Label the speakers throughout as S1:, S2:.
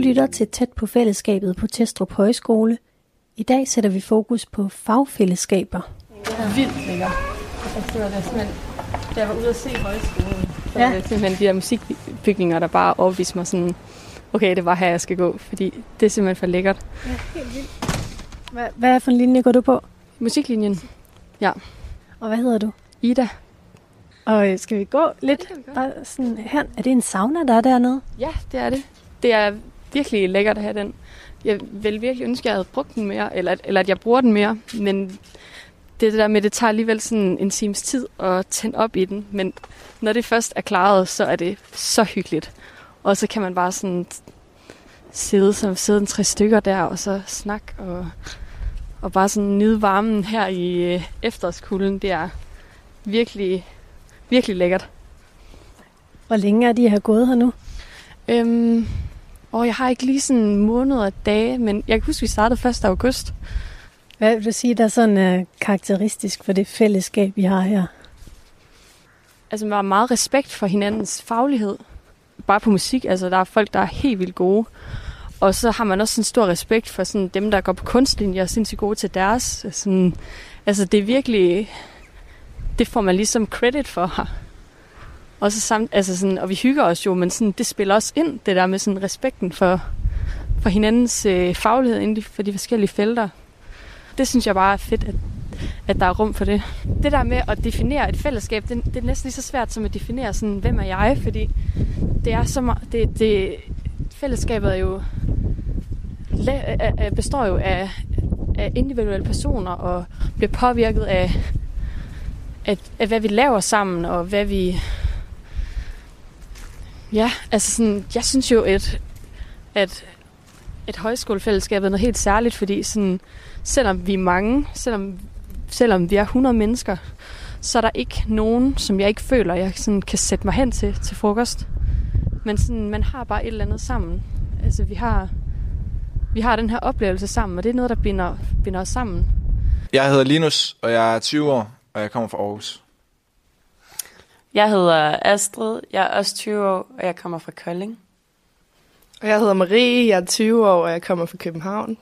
S1: lytter til Tæt på fællesskabet på Testrup Højskole. I dag sætter vi fokus på fagfællesskaber.
S2: Det er vildt lækkert. Altså, det var det simpelthen, da jeg var ude at se højskolen, så
S1: Ja.
S2: ja. var det simpelthen de der musikbygninger, der bare overviste mig sådan, okay, det var her, jeg skal gå, fordi det er simpelthen for lækkert.
S1: Hvad, hvad er for en linje går du på?
S2: Musiklinjen,
S1: Og hvad hedder du?
S2: Ida.
S1: Og øh, skal vi gå lidt bare sådan her? Er det en sauna, der er dernede?
S2: Ja, det er det. Det er virkelig lækkert at have den. Jeg vil virkelig ønske, at jeg havde brugt den mere, eller, at- eller at jeg bruger den mere, men det er det der med, det tager alligevel sådan en times tid at tænde op i den, men når det først er klaret, så er det så hyggeligt. Og så kan man bare sådan sidde, som sidde en tre stykker der, og så snakke, og, og bare sådan nyde varmen her i øh, efterårskulden. Det er virkelig, virkelig lækkert.
S1: Hvor længe er de her gået her nu?
S2: Øhm, og jeg har ikke lige sådan en måned og dage, men jeg kan huske, vi startede 1. august.
S1: Hvad vil du sige, der er sådan uh, karakteristisk for det fællesskab, vi har her?
S2: Altså, man har meget respekt for hinandens faglighed. Bare på musik, altså der er folk, der er helt vildt gode. Og så har man også en stor respekt for sådan, dem, der går på kunstlinjer og er sindssygt gode til deres. Sådan, altså, det er virkelig... Det får man ligesom credit for her. Og, så samt, altså sådan, og vi hygger os jo, men sådan, det spiller også ind, det der med sådan, respekten for, for hinandens øh, faglighed inden for de forskellige felter. Det synes jeg bare er fedt, at, at der er rum for det. Det der med at definere et fællesskab, det, det er næsten lige så svært som at definere, sådan, hvem er jeg, fordi det er så meget, det, det, fællesskabet er jo la- består jo af, af individuelle personer og bliver påvirket af, af, af, hvad vi laver sammen, og hvad vi... Ja, altså sådan, jeg synes jo, et, at et højskolefællesskab er noget helt særligt, fordi sådan, selvom vi er mange, selvom, selvom vi er 100 mennesker, så er der ikke nogen, som jeg ikke føler, jeg sådan kan sætte mig hen til til frokost. Men sådan, man har bare et eller andet sammen. Altså, vi har, vi har den her oplevelse sammen, og det er noget, der binder, binder os sammen.
S3: Jeg hedder Linus, og jeg er 20 år, og jeg kommer fra Aarhus.
S4: Jeg hedder Astrid, jeg er også 20 år, og jeg kommer fra Kolding.
S5: Og jeg hedder Marie, jeg er 20 år, og jeg kommer fra København.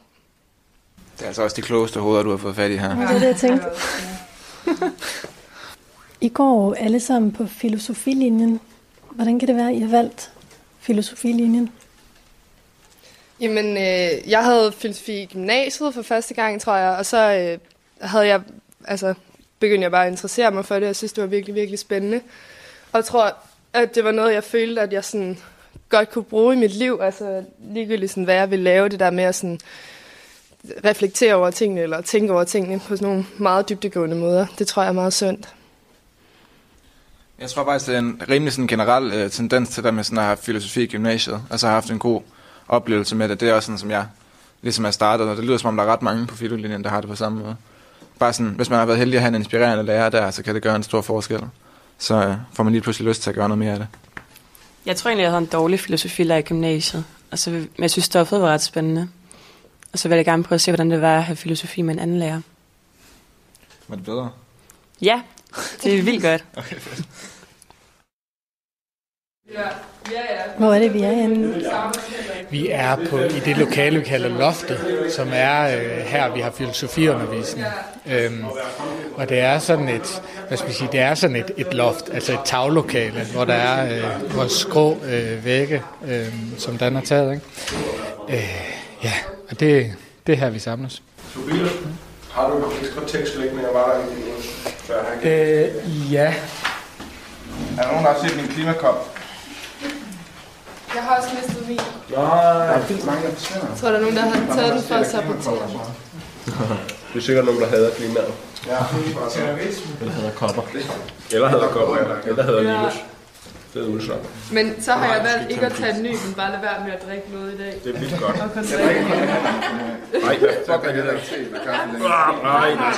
S3: Det er altså også de klogeste hoveder, du har fået fat i her.
S1: Det er det, jeg tænkte. I går alle sammen på filosofilinjen. Hvordan kan det være, at I har valgt filosofilinjen?
S5: Jamen, øh, jeg havde filosofi i gymnasiet for første gang, tror jeg, og så øh, havde jeg, altså, begyndte jeg bare at interessere mig for det, og jeg synes, det var virkelig, virkelig spændende. Og jeg tror, at det var noget, jeg følte, at jeg sådan godt kunne bruge i mit liv, altså ligegyldigt sådan, hvad jeg ville lave, det der med at sådan reflektere over tingene, eller tænke over tingene på sådan nogle meget dybdegående måder. Det tror jeg er meget sundt.
S3: Jeg tror faktisk, det er en rimelig sådan generel øh, tendens til det med sådan at have filosofi i gymnasiet. Altså har haft en god oplevelse med det. Det er også sådan, som jeg ligesom er startet, og det lyder som om, der er ret mange på filolinjen, der har det på samme måde. Bare sådan, hvis man har været heldig at have en inspirerende lærer der, så kan det gøre en stor forskel. Så øh, får man lige pludselig lyst til at gøre noget mere af det.
S4: Jeg tror egentlig, jeg havde en dårlig filosofilærer i gymnasiet, og så, men jeg synes, stoffet var ret spændende. Og så vil jeg gerne prøve at se, hvordan det var at have filosofi med en anden lærer.
S3: Var det bedre?
S4: Ja, det er vildt godt.
S1: Hvor er det, vi er henne nu?
S6: Vi er på i det lokale, vi kalder Loftet, som er øh, her, vi har filosofiundervisning. Øhm, og det er sådan et, hvad skal vi sige, det er sådan et, et loft, altså et taglokale, hvor der er øh, vores skrå øh, vægge, øh, som Dan har taget. Ikke? Øh, ja, og det, det er her, vi samles.
S7: Tobias, har du et tekst liggende? Jeg var der ikke før.
S6: Øh, ja,
S3: Er der nogen, der har set min klimakop?
S5: Jeg har også mistet min.
S7: Nej, der er vildt mange, der forsvinder.
S5: Jeg tror, der er nogen, der har taget den for at sabotere.
S7: Det er sikkert nogen, der hader klimaet.
S3: Ja,
S7: Eller hader kopper. Eller hader kopper. Eller hader Linus. Det er udslag.
S5: Men så har jeg valgt ikke at tage en ny, men bare lade være med at drikke noget i dag.
S7: Det er vildt godt. Nej, hvad er det der? Nej, nej.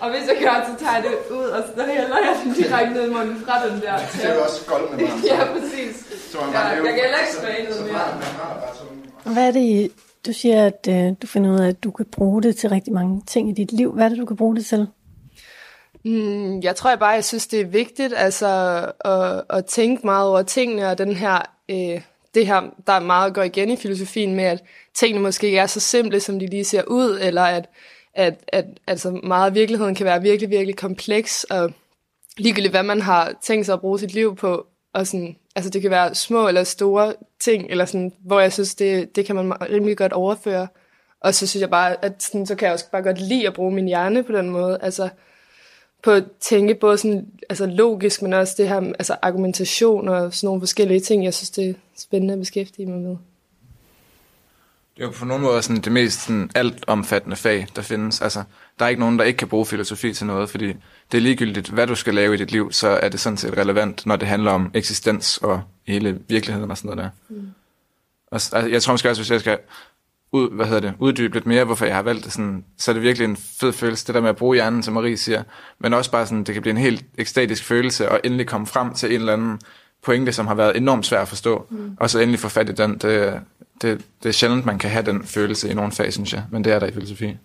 S5: Og hvis jeg gør, så tager jeg det ud, og så hælder jeg den direkte ned i munden fra den der.
S3: Det er jo også goldt med mig.
S5: Ja, præcis.
S3: Så man
S5: Ja,
S3: bare
S5: jeg kan heller ikke smage noget mere.
S1: Hvad er det, I- du siger, at øh, du finder ud af, at du kan bruge det til rigtig mange ting i dit liv. Hvad er det, du kan bruge det til?
S5: Mm, jeg tror jeg bare, jeg synes, det er vigtigt altså, at, at tænke meget over tingene, og den her, øh, det her, der meget går igen i filosofien med, at tingene måske ikke er så simple, som de lige ser ud, eller at, at, at altså meget af virkeligheden kan være virkelig, virkelig kompleks, og ligegyldigt hvad man har tænkt sig at bruge sit liv på, og sådan, altså det kan være små eller store ting, eller sådan, hvor jeg synes, det, det kan man rimelig godt overføre. Og så synes jeg bare, at sådan, så kan jeg også bare godt lide at bruge min hjerne på den måde. Altså på at tænke både sådan, altså logisk, men også det her altså argumentation og sådan nogle forskellige ting. Jeg synes, det er spændende at beskæftige mig med.
S3: Det er jo på nogle måder sådan det mest sådan altomfattende fag, der findes. Altså, der er ikke nogen, der ikke kan bruge filosofi til noget, fordi det er ligegyldigt, hvad du skal lave i dit liv, så er det sådan set relevant, når det handler om eksistens og hele virkeligheden og sådan noget der. Mm. Og, altså, jeg tror måske også, hvis jeg skal ud, hvad hedder det, uddybe lidt mere, hvorfor jeg har valgt det, sådan, så er det virkelig en fed følelse, det der med at bruge hjernen, som Marie siger, men også bare sådan, det kan blive en helt ekstatisk følelse, og endelig komme frem til en eller anden pointe, som har været enormt svær at forstå, mm. og så endelig få fat i den, det, det, det er sjældent, man kan have den følelse i nogle fag, synes jeg, men det er der i filosofi.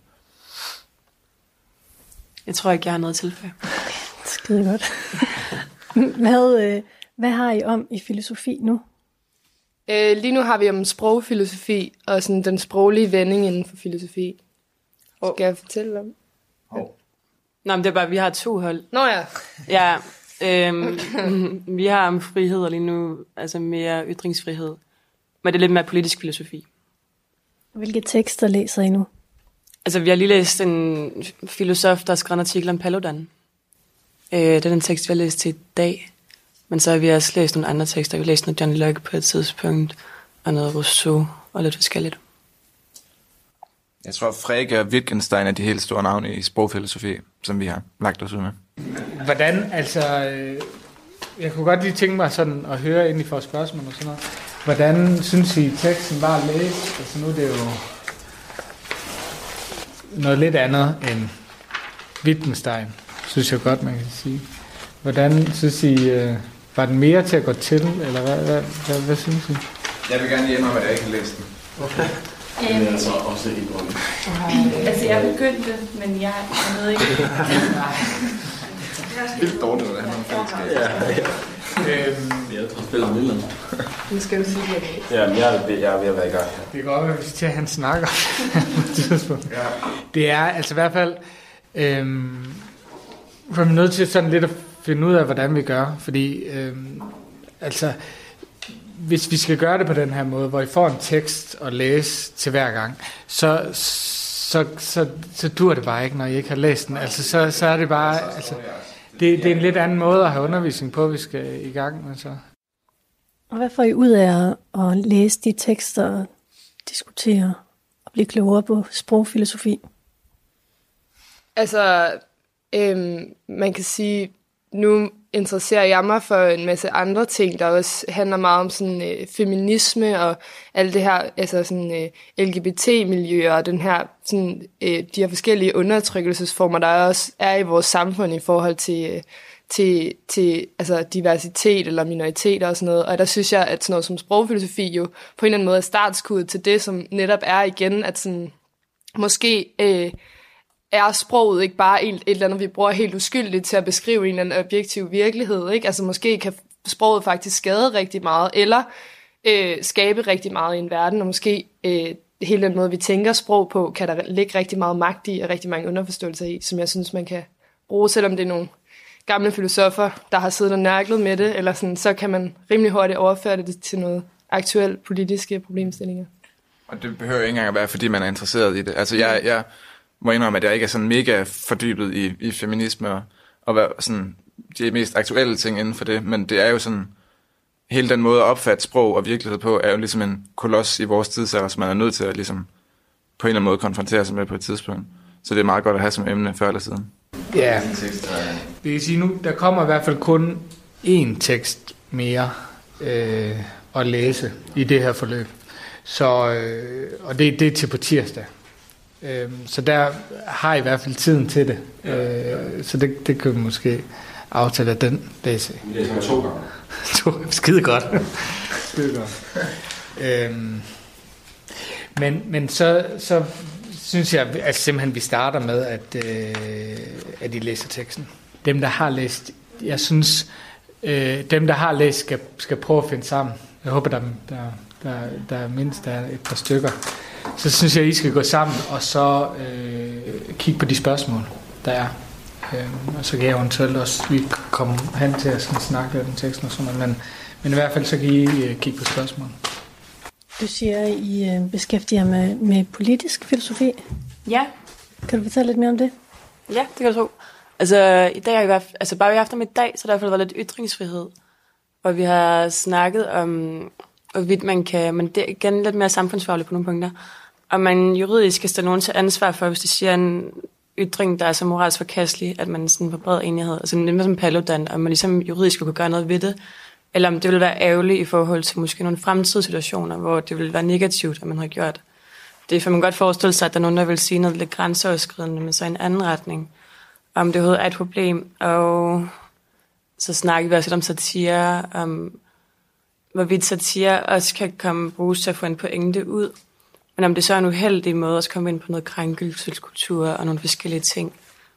S4: Jeg tror ikke, jeg har noget tilfælde.
S1: Skide godt. hvad, øh, hvad har I om i filosofi nu?
S5: Øh, lige nu har vi om sprogfilosofi og sådan den sproglige vending inden for filosofi. Oh. Skal jeg fortælle om?
S4: Oh. Nå, men det er bare, vi har to hold.
S5: Nå ja.
S4: Ja, øhm, vi har om frihed og lige nu altså mere ytringsfrihed. Men det er lidt mere politisk filosofi.
S1: Hvilke tekster læser I nu?
S4: Altså, vi har lige læst en filosof, der har skrevet en artikel om Paludan. Øh, det er den tekst, vi har læst til i dag. Men så har vi også læst nogle andre tekster. Vi har læst noget John Locke på et tidspunkt, og noget Rousseau, og lidt forskelligt.
S3: Jeg tror, Frege og Wittgenstein er de helt store navne i sprogfilosofi, som vi har lagt os ud med.
S6: Hvordan, altså... Øh, jeg kunne godt lige tænke mig sådan at høre, ind i for spørgsmål og sådan noget. Hvordan synes I, teksten var at læse? Altså nu er det jo noget lidt andet end Wittgenstein, synes jeg godt, man kan sige. Hvordan synes I, øh, var den mere til at gå til, eller hvad, hvad, hvad, hvad synes I?
S3: Jeg vil gerne hjemme at jeg ikke har læst den.
S7: Okay. Um, det er altså også ikke godt.
S2: Altså, jeg begyndte, men jeg, jeg ved ikke. det
S3: er lidt dårligt, når det handler om. Ja, ja.
S7: Øhm, jeg tror, spiller Milan.
S5: Nu skal du sige
S7: det. Ja, men jeg, jeg er ved at være i gang.
S6: Det kan godt være, hvis han snakker ja. Det er altså i hvert fald... Øhm, for man nødt til sådan lidt at finde ud af, hvordan vi gør. Fordi, øhm, altså, hvis vi skal gøre det på den her måde, hvor I får en tekst at læse til hver gang, så, så, så, så dur det bare ikke, når I ikke har læst den. Altså, så, så er det bare... Altså, det, det er en lidt anden måde at have undervisning på, vi skal i gang med så.
S1: Og hvad får I ud af at, at læse de tekster og diskutere og blive klogere på sprogfilosofi?
S5: Altså, øhm, man kan sige, nu interesserer jeg mig for en masse andre ting, der også handler meget om sådan øh, feminisme og alt det her, altså sådan øh, LGBT-miljøer og den her, sådan, øh, de her forskellige undertrykkelsesformer, der også er i vores samfund i forhold til, øh, til, til altså diversitet eller minoriteter og sådan noget. Og der synes jeg, at sådan noget som sprogfilosofi jo på en eller anden måde er startskuddet til det, som netop er igen, at sådan, måske... Øh, er sproget ikke bare et, et eller andet, vi bruger helt uskyldigt til at beskrive en eller anden objektiv virkelighed. Ikke? Altså måske kan sproget faktisk skade rigtig meget, eller øh, skabe rigtig meget i en verden, og måske øh, hele den måde, vi tænker sprog på, kan der ligge rigtig meget magt i, og rigtig mange underforståelser i, som jeg synes, man kan bruge, selvom det er nogle gamle filosofer, der har siddet og nærklet med det, eller sådan, så kan man rimelig hurtigt overføre det til noget aktuelt politiske problemstillinger.
S3: Og det behøver ikke engang at være, fordi man er interesseret i det. Altså, jeg, jeg må indrømme, at jeg ikke er sådan mega fordybet i, i feminisme og, og hvad, sådan, de mest aktuelle ting inden for det, men det er jo sådan, hele den måde at opfatte sprog og virkelighed på, er jo ligesom en koloss i vores tidsalder, som man er nødt til at ligesom, på en eller anden måde konfrontere sig med på et tidspunkt. Så det er meget godt at have som emne før eller siden.
S6: Ja, det vil sige nu, der kommer i hvert fald kun én tekst mere øh, at læse i det her forløb. Så, øh, og det, det er til på tirsdag. Øhm, så der har I i hvert fald tiden til det. Øh, så det, det kan vi måske aftale den læse.
S7: Vi læser to gange.
S6: to, skide godt. skide godt. øhm, men, men så, så synes jeg at simpelthen, vi starter med, at, øh, at I læser teksten. Dem, der har læst, jeg synes, øh, dem, der har læst, skal, skal prøve at finde sammen jeg håber, der, der, der, der mindst er et par stykker, så synes jeg, I skal gå sammen og så øh, kigge på de spørgsmål, der er. Øh, og så kan jeg eventuelt også lige komme hen til at sådan snakke lidt om teksten og sådan noget, men, men i hvert fald så kan I øh, kigge på spørgsmål.
S1: Du siger, at I øh, beskæftiger med, med politisk filosofi.
S4: Ja,
S1: Kan du fortælle lidt mere om det?
S4: Ja, det kan du tro. Altså, i dag har vi været, altså bare i aften i dag, så har der i hvert fald været lidt ytringsfrihed. Og vi har snakket om, hvorvidt man kan, men det er igen lidt mere samfundsfagligt på nogle punkter, og man juridisk skal stille nogen til ansvar for, hvis de siger en ytring, der er så moralsk forkastelig, at man sådan på bred enighed, altså lidt som Paludan, om man ligesom juridisk kunne gøre noget ved det, eller om det ville være ærgerligt i forhold til måske nogle fremtidige situationer, hvor det ville være negativt, at man har gjort. Det For man godt forestille sig, at der er nogen, der vil sige noget lidt grænseoverskridende, men så i en anden retning om det overhovedet er et problem, og så snakker vi også lidt om satire, om hvorvidt satire også kan komme bruges til at få en pointe ud, men om det så er en uheldig måde at komme ind på noget krænkelseskultur og nogle forskellige ting.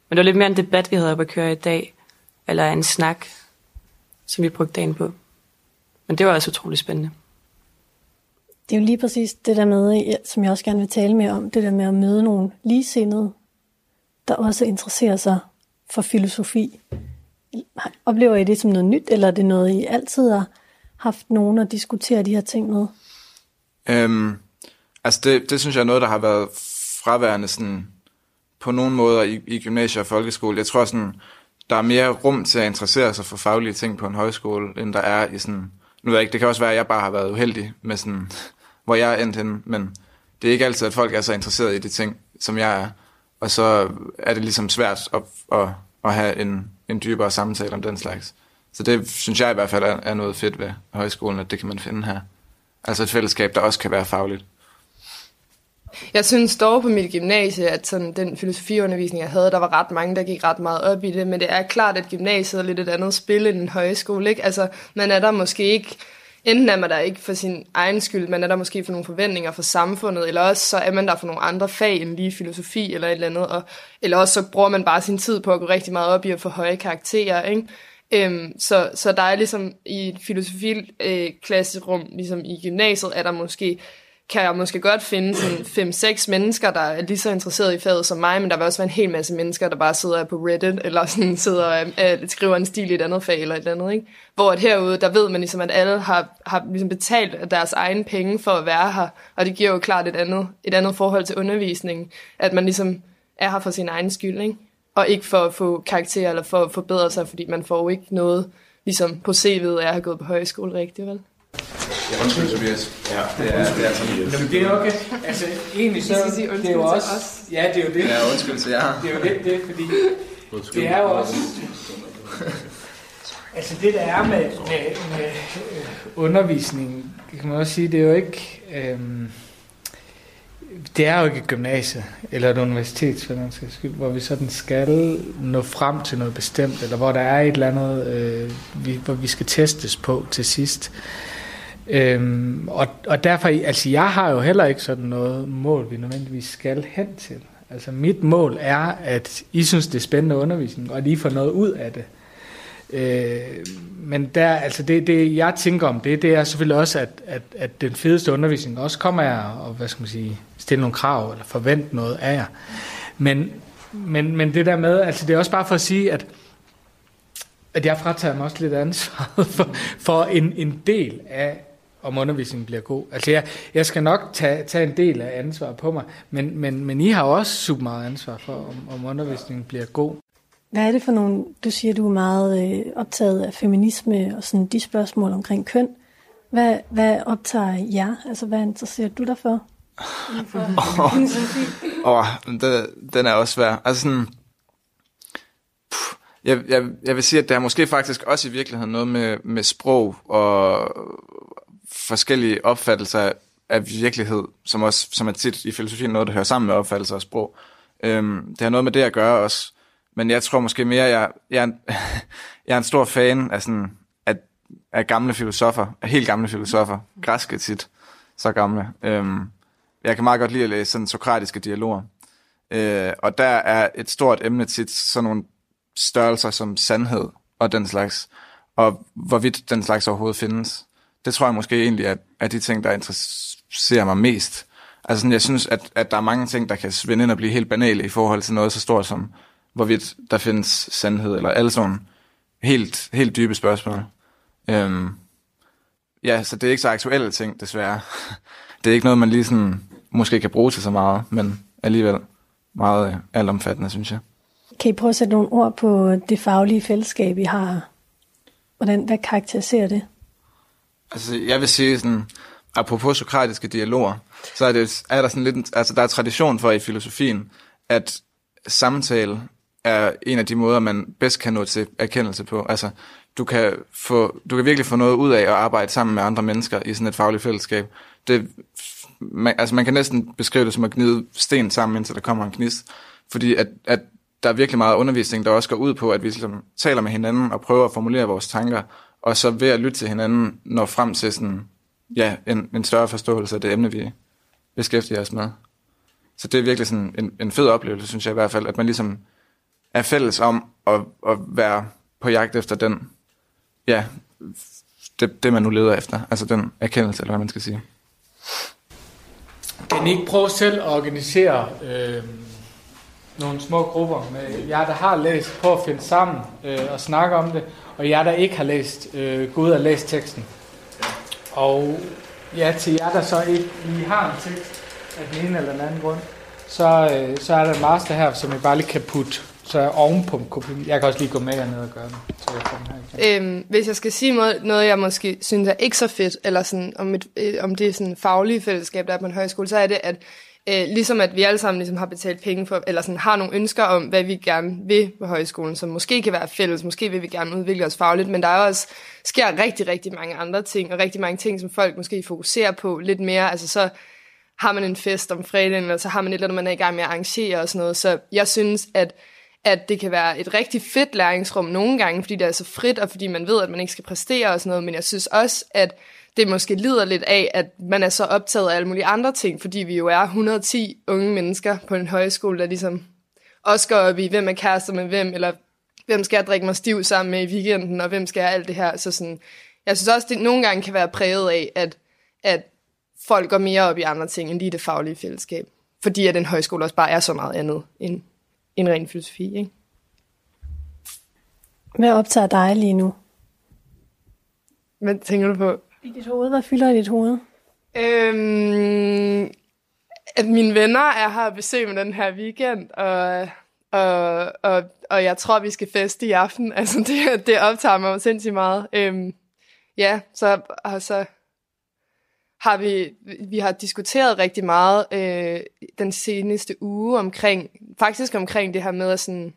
S4: Men det var lidt mere en debat, vi havde op at køre i dag, eller en snak, som vi brugte dagen på. Men det var også utrolig spændende.
S1: Det er jo lige præcis det der med, som jeg også gerne vil tale med om, det der med at møde nogle ligesindede, der også interesserer sig for filosofi. Oplever I det som noget nyt, eller er det noget, I altid har haft nogen at diskutere de her ting med?
S3: Øhm, altså det, det synes jeg er noget, der har været fraværende sådan, på nogle måder i, i gymnasiet og folkeskole. Jeg tror sådan, der er mere rum til at interessere sig for faglige ting på en højskole, end der er i sådan... Nu ved jeg ikke, det kan også være, at jeg bare har været uheldig med sådan, hvor jeg er endt henne, men det er ikke altid, at folk er så interesseret i de ting, som jeg er. Og så er det ligesom svært at, at, at have en, en dybere samtale om den slags. Så det synes jeg i hvert fald er, er noget fedt ved højskolen, at det kan man finde her. Altså et fællesskab, der også kan være fagligt.
S5: Jeg synes dog på mit gymnasie, at sådan den filosofiundervisning, jeg havde, der var ret mange, der gik ret meget op i det, men det er klart, at gymnasiet er lidt et andet spil end en højskole. Ikke? Altså, man er der måske ikke, enten er man der ikke for sin egen skyld, man er der måske for nogle forventninger fra samfundet, eller også så er man der for nogle andre fag end lige filosofi eller et eller andet, og, eller også så bruger man bare sin tid på at gå rigtig meget op i at få høje karakterer, ikke? Øhm, så, så der er ligesom i et filosofiklasserum, øh, ligesom i gymnasiet, er der måske kan jeg måske godt finde sådan 5-6 mennesker, der er lige så interesserede i faget som mig, men der vil også være en hel masse mennesker, der bare sidder på Reddit, eller sådan sidder og øh, skriver en stil i et andet fag, eller et andet, ikke? Hvor at herude, der ved man ligesom, at alle har, har ligesom betalt deres egen penge for at være her, og det giver jo klart et andet, et andet forhold til undervisningen, at man ligesom er her for sin egen skyld, ikke? Og ikke for at få karakterer, eller for at forbedre sig, fordi man får jo ikke noget, ligesom på CV'et, at jeg har gået på højskole rigtigt, vel?
S3: Ja, undskyld, Tobias. Ja, det er, det er lige.
S6: Jamen, det er okay. Altså, egentlig så, det er jo
S5: undskyld
S6: også...
S5: os.
S6: Ja, det er jo det.
S3: Ja, undskyld til jer.
S6: Det er jo lidt det, fordi det er jo også... Altså det, der er med, med, med øh, undervisning, kan man også sige, det er jo ikke... Øhm, det er jo ikke et gymnasie eller et universitet, for den sags skyld, hvor vi sådan skal nå frem til noget bestemt, eller hvor der er et eller andet, øh, vi, hvor vi skal testes på til sidst. Øhm, og, og derfor, altså jeg har jo heller ikke sådan noget mål, vi nødvendigvis skal hen til. Altså mit mål er, at I synes, det er spændende undervisning, og at I får noget ud af det. Øh, men der, altså det, det, jeg tænker om det, det er selvfølgelig også, at, at, at den fedeste undervisning også kommer af og hvad skal man sige, stille nogle krav eller forvente noget af jer. Men, men, men det der med, altså det er også bare for at sige, at at jeg fratager mig også lidt ansvaret for, for en, en del af, om undervisningen bliver god. Altså jeg, jeg skal nok tage, tage en del af ansvaret på mig, men, men, men I har også super meget ansvar for, om, om undervisningen bliver god.
S1: Hvad er det for nogle, du siger, du er meget øh, optaget af feminisme og sådan de spørgsmål omkring køn. Hvad, hvad optager jer? Altså hvad interesserer du dig for?
S3: Åh, oh, den, den er også svær. Altså sådan, jeg, jeg, jeg vil sige, at det har måske faktisk også i virkeligheden noget med, med sprog og forskellige opfattelser af virkelighed, som også som er tit i filosofien noget, der hører sammen med opfattelser af sprog. Øhm, det har noget med det at gøre også. Men jeg tror måske mere, jeg, jeg, er, en, jeg er en stor fan af, sådan, af, af gamle filosofer, af helt gamle filosofer, græske tit, så gamle. Øhm, jeg kan meget godt lide at læse sådan sokratiske dialoger. Øh, og der er et stort emne tit sådan nogle størrelser som sandhed og den slags, og hvorvidt den slags overhovedet findes. Det tror jeg måske egentlig er, er de ting, der interesserer mig mest. Altså sådan, jeg synes, at, at der er mange ting, der kan svinde ind og blive helt banale i forhold til noget så stort som, hvorvidt der findes sandhed, eller alle sådan helt, helt dybe spørgsmål. Øhm, ja, så det er ikke så aktuelle ting, desværre. Det er ikke noget, man lige sådan, måske kan bruge til så meget, men alligevel meget øh, altomfattende, synes jeg.
S1: Kan I prøve at sætte nogle ord på det faglige fællesskab, I har? Hvordan, hvad karakteriserer det?
S3: Altså, jeg vil sige sådan, apropos sokratiske dialoger, så er, det, er der sådan lidt, altså der er tradition for i filosofien, at samtale er en af de måder, man bedst kan nå til erkendelse på. Altså, du kan, få, du kan virkelig få noget ud af at arbejde sammen med andre mennesker i sådan et fagligt fællesskab. Det, man, altså man kan næsten beskrive det som at gnide sten sammen, indtil der kommer en gnist. Fordi at, at der er virkelig meget undervisning, der også går ud på, at vi ligesom taler med hinanden og prøver at formulere vores tanker, og så ved at lytte til hinanden, når frem til sådan, ja, en, en større forståelse af det emne, vi beskæftiger os med. Så det er virkelig sådan en, en fed oplevelse, synes jeg i hvert fald, at man ligesom er fælles om at, at være på jagt efter den, ja, det, det man nu leder efter, altså den erkendelse, eller hvad man skal sige.
S6: Kan I ikke prøve selv at organisere øh, nogle små grupper med jer, der har læst, på at finde sammen øh, og snakke om det, og jer, der ikke har læst, øh, gå ud og læse teksten. Og ja, til jer, der så ikke lige har en tekst af den ene eller den anden grund, så, øh, så er der en master her, som I bare lige kan putte så er ovenpå kopi. Jeg kan også lige gå med ned og gøre det. Så jeg kommer
S5: her øhm, hvis jeg skal sige noget, noget, jeg måske synes er ikke så fedt, eller sådan, om, et, øh, om det sådan faglige fællesskab, der er på en højskole, så er det, at øh, ligesom at vi alle sammen ligesom har betalt penge for, eller sådan har nogle ønsker om, hvad vi gerne vil på højskolen, som måske kan være fælles, måske vil vi gerne udvikle os fagligt, men der er også, sker rigtig, rigtig mange andre ting, og rigtig mange ting, som folk måske fokuserer på lidt mere, altså så har man en fest om fredagen, eller så har man et eller andet, man er i gang med at arrangere og sådan noget, så jeg synes, at at det kan være et rigtig fedt læringsrum nogle gange, fordi det er så frit, og fordi man ved, at man ikke skal præstere og sådan noget, men jeg synes også, at det måske lider lidt af, at man er så optaget af alle mulige andre ting, fordi vi jo er 110 unge mennesker på en højskole, der ligesom også går op i, hvem er kærester med hvem, eller hvem skal jeg drikke mig stiv sammen med i weekenden, og hvem skal jeg alt det her. Så sådan, jeg synes også, det nogle gange kan være præget af, at, at folk går mere op i andre ting, end lige det faglige fællesskab. Fordi at en højskole også bare er så meget andet end en ren filosofi. Ikke?
S1: Hvad optager dig lige nu?
S5: Hvad tænker du på?
S1: I dit hoved? Hvad fylder i dit hoved?
S5: Øhm, at mine venner er her og besøg med den her weekend, og, og, og, og jeg tror, vi skal feste i aften. Altså, det, det optager mig sindssygt meget. Øhm, ja, så, så har vi, vi har diskuteret rigtig meget øh, den seneste uge omkring, faktisk omkring det her med at sådan,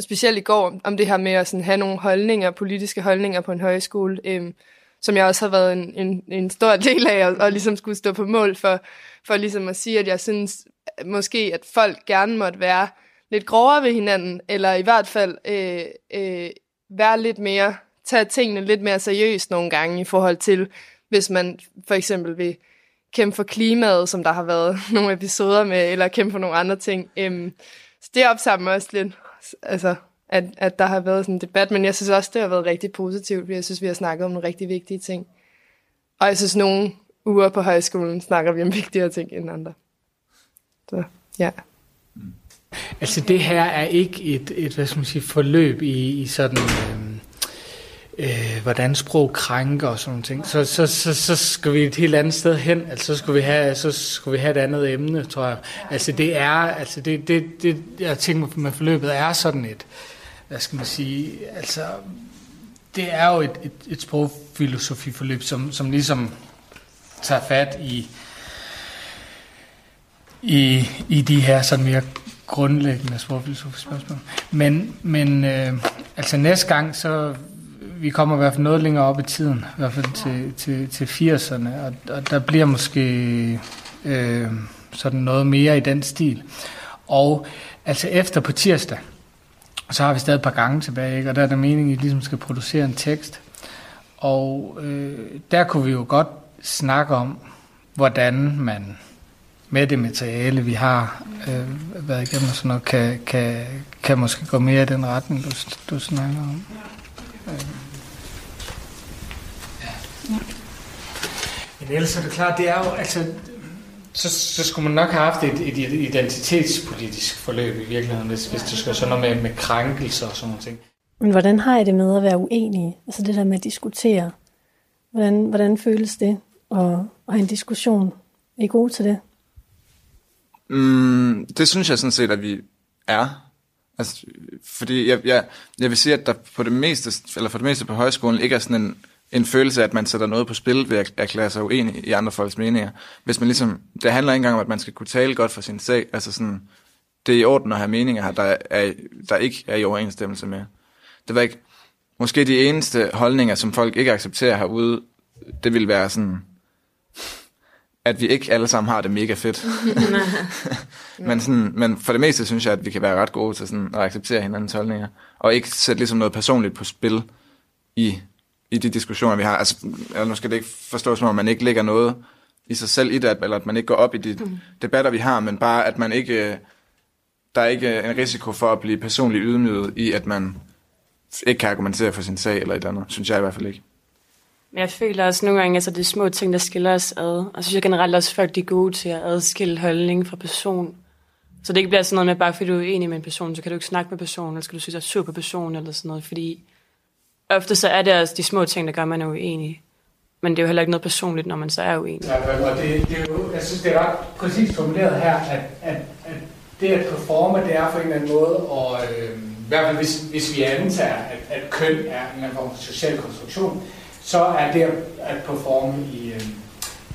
S5: specielt i går, om det her med at sådan have nogle holdninger, politiske holdninger på en højskole, øh, som jeg også har været en, en, en stor del af, og, og ligesom skulle stå på mål for, for ligesom at sige, at jeg synes måske, at folk gerne måtte være lidt grovere ved hinanden, eller i hvert fald øh, øh, være lidt mere, tage tingene lidt mere seriøst nogle gange i forhold til, hvis man for eksempel vil kæmpe for klimaet, som der har været nogle episoder med, eller kæmpe for nogle andre ting. Øhm, så det opsamler mig også lidt, altså, at, at der har været sådan en debat, men jeg synes også, det har været rigtig positivt, fordi jeg synes, vi har snakket om nogle rigtig vigtige ting. Og jeg synes, nogle uger på højskolen snakker vi om vigtigere ting end andre. Så, ja.
S6: Altså det her er ikke et, et hvad skal man sige, forløb i, i sådan... Øh øh, hvordan sprog krænker og sådan noget ting, så, så, så, så skal vi et helt andet sted hen. Altså, så skal vi have, så skal vi have et andet emne, tror jeg. Altså, det er, altså, det, det, det jeg tænker med forløbet er sådan et, hvad skal man sige, altså, det er jo et, et, et sprogfilosofiforløb, som, som ligesom tager fat i, i, i de her sådan mere grundlæggende sprogfilosofiske spørgsmål. Men, men øh, altså næste gang, så vi kommer i hvert fald noget længere op i tiden, i hvert fald til, til, til 80'erne, og, og der bliver måske øh, sådan noget mere i den stil. Og altså efter på tirsdag, så har vi stadig et par gange tilbage, ikke? og der er der meningen, at I ligesom skal producere en tekst. Og øh, der kunne vi jo godt snakke om, hvordan man med det materiale, vi har øh, været igennem, sådan noget, kan, kan, kan måske gå mere i den retning, du, du snakker om. Øh. Men ellers er det klart, det er jo, altså, så, så skulle man nok have haft et, et identitetspolitisk forløb i virkeligheden, hvis, hvis det skal sådan noget med, med krænkelser og sådan noget ting.
S1: Men hvordan har I det med at være uenige? Altså det der med at diskutere. Hvordan, hvordan føles det at, at have en diskussion? Er I gode til det?
S3: Mm, det synes jeg sådan set, at vi er. Altså, fordi jeg, jeg, jeg vil sige, at der på det meste, eller for det meste på højskolen, ikke er sådan en, en følelse af, at man sætter noget på spil ved at erklære sig uenig i andre folks meninger. Hvis man ligesom, det handler ikke engang om, at man skal kunne tale godt for sin sag. Altså sådan, det er i orden at have meninger her, der, er, der ikke er i overensstemmelse med. Det var ikke, måske de eneste holdninger, som folk ikke accepterer herude, det vil være sådan, at vi ikke alle sammen har det mega fedt. men, sådan, men for det meste synes jeg, at vi kan være ret gode til sådan at acceptere hinandens holdninger, og ikke sætte ligesom noget personligt på spil i, i de diskussioner, vi har. Altså, nu skal det ikke forstås som om, man ikke lægger noget i sig selv i det, eller at man ikke går op i de mm. debatter, vi har, men bare, at man ikke, der er ikke en risiko for at blive personligt ydmyget i, at man ikke kan argumentere for sin sag eller et eller andet, synes jeg i hvert fald ikke.
S4: Men jeg føler også nogle gange, at altså, det er små ting, der skiller os ad. Og så synes jeg generelt også, at folk de er gode til at adskille holdning fra person. Så det ikke bliver sådan noget med, bare fordi du er enig med en person, så kan du ikke snakke med personen, eller skal du synes, at sur på personen, eller sådan noget. Fordi ofte så er det altså de små ting, der gør, at man er uenig. Men det er jo heller ikke noget personligt, når man så er uenig.
S6: Ja, og det, det er jo, jeg synes, det er ret præcist formuleret her, at, at, at det at performe, det er på en eller anden måde, og øh, i hvert fald hvis, hvis vi antager, at, at køn er en eller anden form for social konstruktion, så er det at performe i, øh,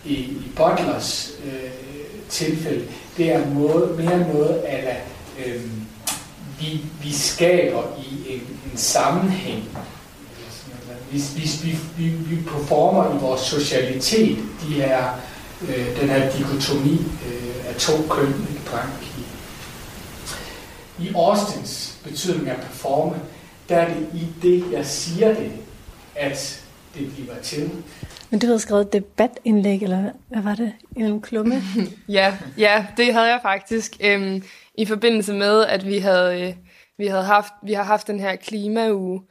S6: i, i Butlers øh, tilfælde, det er måde, mere noget af, at øh, vi, vi skaber i en, en sammenhæng. Vi, vi, vi, vi, vi performer i vores socialitet de her, øh, den her dikotomi øh, af to køn, dreng i. I Austins betydning af performe, der er det i det, jeg siger det, at det bliver til.
S1: Men du havde skrevet debatindlæg, eller hvad var det? En klumme?
S5: ja, ja, det havde jeg faktisk. Øhm, I forbindelse med, at vi havde, øh, vi havde haft, vi har haft den her klimauge,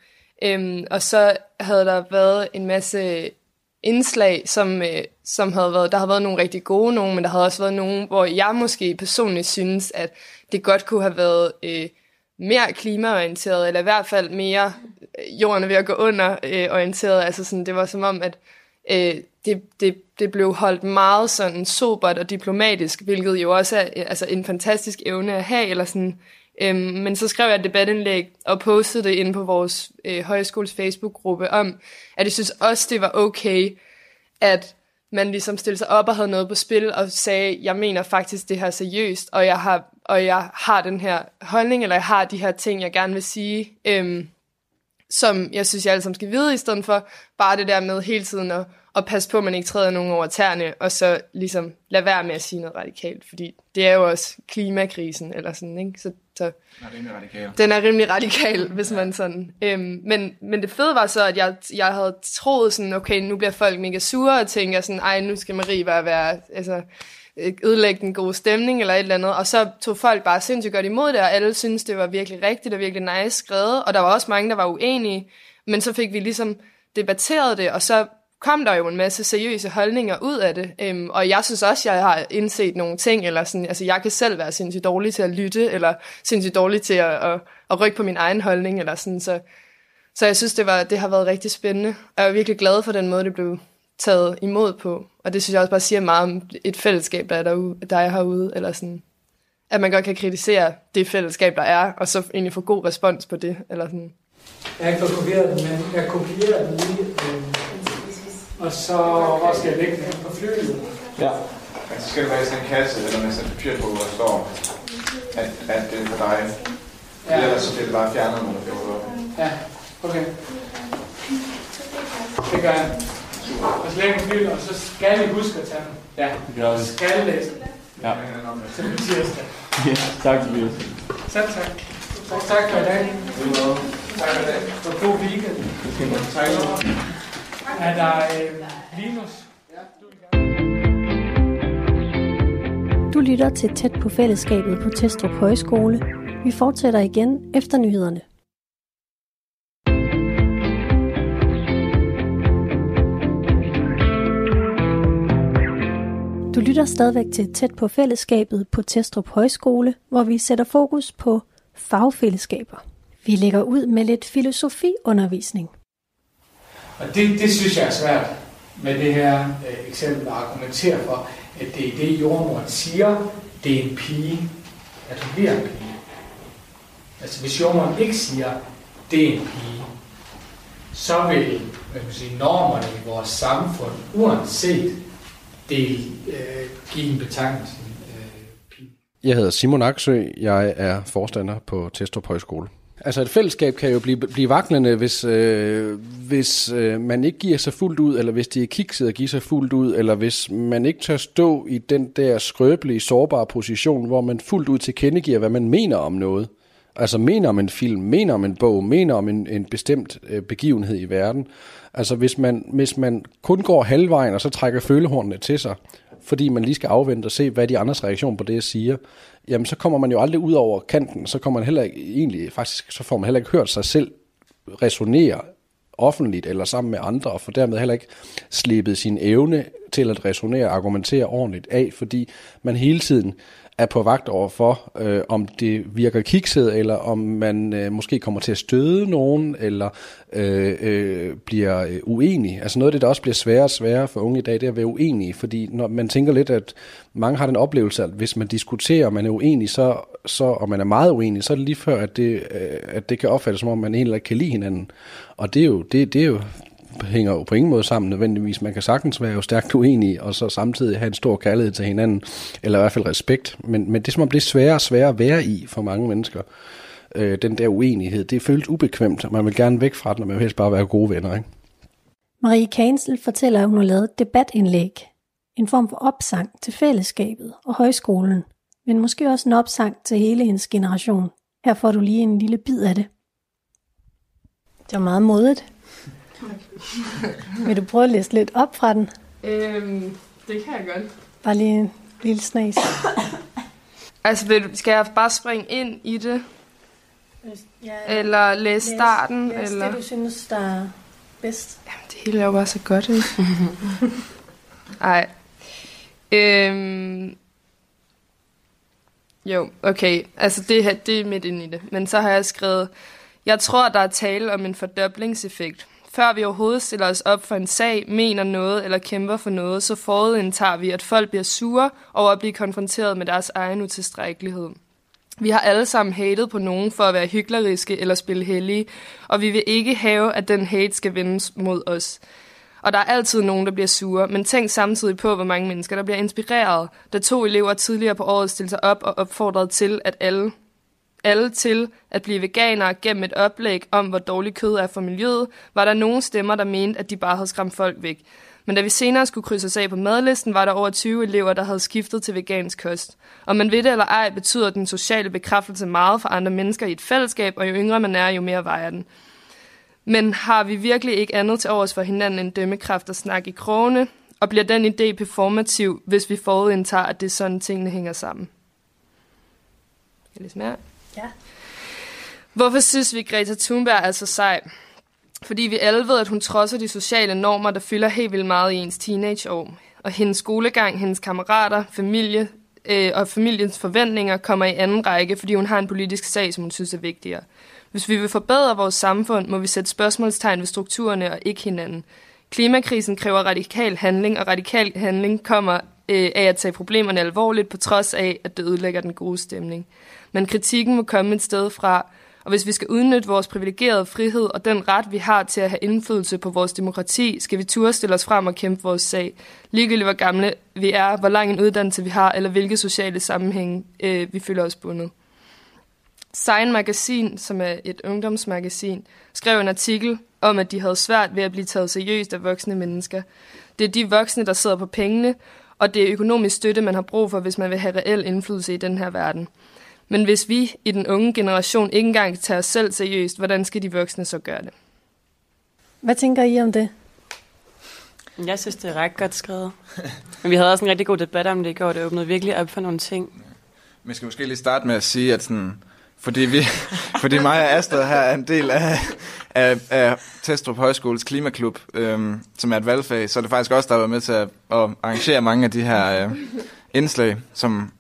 S5: øhm, og så havde der været en masse indslag, som, øh, som havde været, der har været nogle rigtig gode nogen, men der havde også været nogle, hvor jeg måske personligt synes, at det godt kunne have været øh, mere klimaorienteret, eller i hvert fald mere øh, jorden er ved at gå under øh, orienteret. Altså sådan, det var som om, at øh, det, det, det blev holdt meget sådan sobert og diplomatisk, hvilket jo også er altså en fantastisk evne at have. Eller sådan. Øhm, men så skrev jeg et debatindlæg og postede det ind på vores øh, højskoles Facebook-gruppe om, at jeg synes også, det var okay, at man ligesom stillede sig op og havde noget på spil og sagde, jeg mener faktisk det her seriøst, og jeg har, og jeg har den her holdning, eller jeg har de her ting, jeg gerne vil sige, øhm, som jeg synes, jeg alle sammen skal vide, i stedet for bare det der med hele tiden at, at passe på, at man ikke træder nogen over tæerne, og så ligesom lade være med at sige noget radikalt, fordi det er jo også klimakrisen, eller sådan, ikke? Så, så
S3: den er rimelig radikal.
S5: Den er rimelig radikal, hvis man sådan... Øhm, men, men det fede var så, at jeg, jeg havde troet sådan, okay, nu bliver folk mega sure, og tænker sådan, ej, nu skal Marie bare være, altså, ødelægge den gode stemning, eller et eller andet, og så tog folk bare sindssygt godt imod det, og alle syntes, det var virkelig rigtigt og virkelig nice skrevet, og der var også mange, der var uenige, men så fik vi ligesom debatteret det, og så kom der jo en masse seriøse holdninger ud af det. Øhm, og jeg synes også, jeg har indset nogle ting, eller sådan, altså jeg kan selv være sindssygt dårlig til at lytte, eller sindssygt dårlig til at, at, at rykke på min egen holdning, eller sådan, så, så jeg synes, det, var, det har været rigtig spændende, og jeg er virkelig glad for den måde, det blev taget imod på. Og det synes jeg også bare siger meget om et fællesskab, der er, derude, der er herude, eller sådan, at man godt kan kritisere det fællesskab, der er, og så egentlig få god respons på det, eller sådan.
S6: Jeg har ikke fået kopieret den, men jeg kopierer den lige. Og så hvor skal jeg lægge den på flyet?
S3: Ja. Men så skal det være i sådan en kasse, eller med sådan en papir på, hvor der står, at, at det er for dig. Ja. Ellers så bliver det bare fjernet, når det bliver.
S6: Ja, okay. Det gør jeg. Og så lægger flyet, og så skal vi huske at tage den. Ja, det gør vi. Skal læse den. Ja. Så det tirsdag.
S7: Ja, tak til Tobias.
S6: Selv tak. Tak, tak for i dag. Tak for i dag. Og god weekend. Tak. Er der øh, Linus?
S1: Du lytter til Tæt på fællesskabet på Testrup Højskole. Vi fortsætter igen efter nyhederne. Du lytter stadigvæk til Tæt på fællesskabet på Testrup Højskole, hvor vi sætter fokus på fagfællesskaber. Vi lægger ud med lidt filosofiundervisning.
S6: Og det, det synes jeg er svært med det her øh, eksempel at argumentere for, at det er det, jordmoren siger, det er en pige, at hun bliver en pige. Altså hvis jordmoren ikke siger, det er en pige, så vil man kan sige, normerne i vores samfund, uanset det, øh, give en betegnelse øh, pige.
S8: Jeg hedder Simon Aksø, jeg er forstander på Testrup Højskole. Altså et fællesskab kan jo blive, blive vaklende, hvis, øh, hvis øh, man ikke giver sig fuldt ud, eller hvis de er kikset at give sig fuldt ud, eller hvis man ikke tør stå i den der skrøbelige, sårbare position, hvor man fuldt ud tilkendegiver, hvad man mener om noget. Altså mener om en film, mener om en bog, mener om en, en bestemt øh, begivenhed i verden. Altså hvis man, hvis man kun går halvvejen, og så trækker følehornene til sig, fordi man lige skal afvente og se, hvad de andres reaktion på det, jeg siger, jamen så kommer man jo aldrig ud over kanten, så kommer man heller ikke, egentlig, faktisk, så får man heller ikke hørt sig selv resonere offentligt eller sammen med andre, og får dermed heller ikke slippet sin evne til at resonere og argumentere ordentligt af, fordi man hele tiden er på vagt over for, øh, om det virker kikset, eller om man øh, måske kommer til at støde nogen, eller øh, øh, bliver øh, uenig. Altså noget af det, der også bliver sværere og sværere for unge i dag, det er at være uenig, fordi når man tænker lidt, at mange har den oplevelse, at hvis man diskuterer, og man er uenig, så, så, og man er meget uenig, så er det lige før, at det, øh, at det kan opfattes som om, man egentlig ikke kan lide hinanden. Og det er jo, det, det er jo hænger jo på ingen måde sammen nødvendigvis. Man kan sagtens være jo stærkt uenig, og så samtidig have en stor kærlighed til hinanden, eller i hvert fald respekt. Men, men det er som om, det er sværere og sværere at være i for mange mennesker. Øh, den der uenighed, det føles ubekvemt, og man vil gerne væk fra den, og man vil helst bare være gode venner. Ikke?
S1: Marie Kansel fortæller, at hun har lavet et debatindlæg. En form for opsang til fællesskabet og højskolen, men måske også en opsang til hele hendes generation. Her får du lige en lille bid af det. Det var meget modigt. Vil du prøve at læse lidt op fra den?
S5: Øhm, det kan jeg godt.
S1: Bare lige en lille snas.
S5: Altså, vil, du- skal jeg bare springe ind i det?
S1: Ja,
S5: Eller læse starten?
S1: Læs
S5: eller?
S1: det, du synes, der er bedst.
S5: Jamen, det hele er jo bare så godt, ikke? Ej. Øhm. Jo, okay. Altså, det, her, det er midt ind i det. Men så har jeg skrevet, jeg tror, der er tale om en fordoblingseffekt. Før vi overhovedet stiller os op for en sag, mener noget eller kæmper for noget, så forudindtager vi, at folk bliver sure over at blive konfronteret med deres egen utilstrækkelighed. Vi har alle sammen hatet på nogen for at være hykleriske eller spille hellige, og vi vil ikke have, at den hate skal vendes mod os. Og der er altid nogen, der bliver sure, men tænk samtidig på, hvor mange mennesker, der bliver inspireret, da to elever tidligere på året stillede sig op og opfordrede til, at alle, alle til at blive veganere gennem et oplæg om, hvor dårligt kød er for miljøet, var der nogle stemmer, der mente, at de bare havde skræmt folk væk. Men da vi senere skulle krydse os af på madlisten, var der over 20 elever, der havde skiftet til vegansk kost. Og man ved det eller ej, betyder den sociale bekræftelse meget for andre mennesker i et fællesskab, og jo yngre man er, jo mere vejer den. Men har vi virkelig ikke andet til overs for hinanden end dømmekraft og snak i krogene? Og bliver den idé performativ, hvis vi forudindtager, at det er sådan, tingene hænger sammen? Jeg læser mere?
S1: Ja.
S5: Hvorfor synes vi, Greta Thunberg er så sej? Fordi vi alle ved, at hun trodser de sociale normer, der fylder helt vildt meget i ens teenageår. Og hendes skolegang, hendes kammerater, familie øh, og familiens forventninger kommer i anden række, fordi hun har en politisk sag, som hun synes er vigtigere. Hvis vi vil forbedre vores samfund, må vi sætte spørgsmålstegn ved strukturerne og ikke hinanden. Klimakrisen kræver radikal handling, og radikal handling kommer øh, af at tage problemerne alvorligt, på trods af, at det ødelægger den gode stemning. Men kritikken må komme et sted fra, og hvis vi skal udnytte vores privilegerede frihed og den ret, vi har til at have indflydelse på vores demokrati, skal vi turde stille os frem og kæmpe vores sag. Ligegyldigt hvor gamle vi er, hvor lang en uddannelse vi har, eller hvilke sociale sammenhænge øh, vi føler os bundet. Sign Magazine, som er et ungdomsmagasin, skrev en artikel om, at de havde svært ved at blive taget seriøst af voksne mennesker. Det er de voksne, der sidder på pengene, og det er økonomisk støtte, man har brug for, hvis man vil have reel indflydelse i den her verden. Men hvis vi i den unge generation ikke engang tager os selv seriøst, hvordan skal de voksne så gøre det?
S1: Hvad tænker I om det?
S4: Jeg synes, det er ret godt skrevet. Men vi havde også en rigtig god debat om det i går. Det åbnede virkelig op for nogle ting.
S3: Vi skal måske lige starte med at sige, at sådan, fordi, vi, fordi mig og Astrid her er en del af, af, af Testrup Højskoles Klimaklub, øhm, som er et valgfag, så er det faktisk også der har været med til at, at arrangere mange af de her øh, indslag, som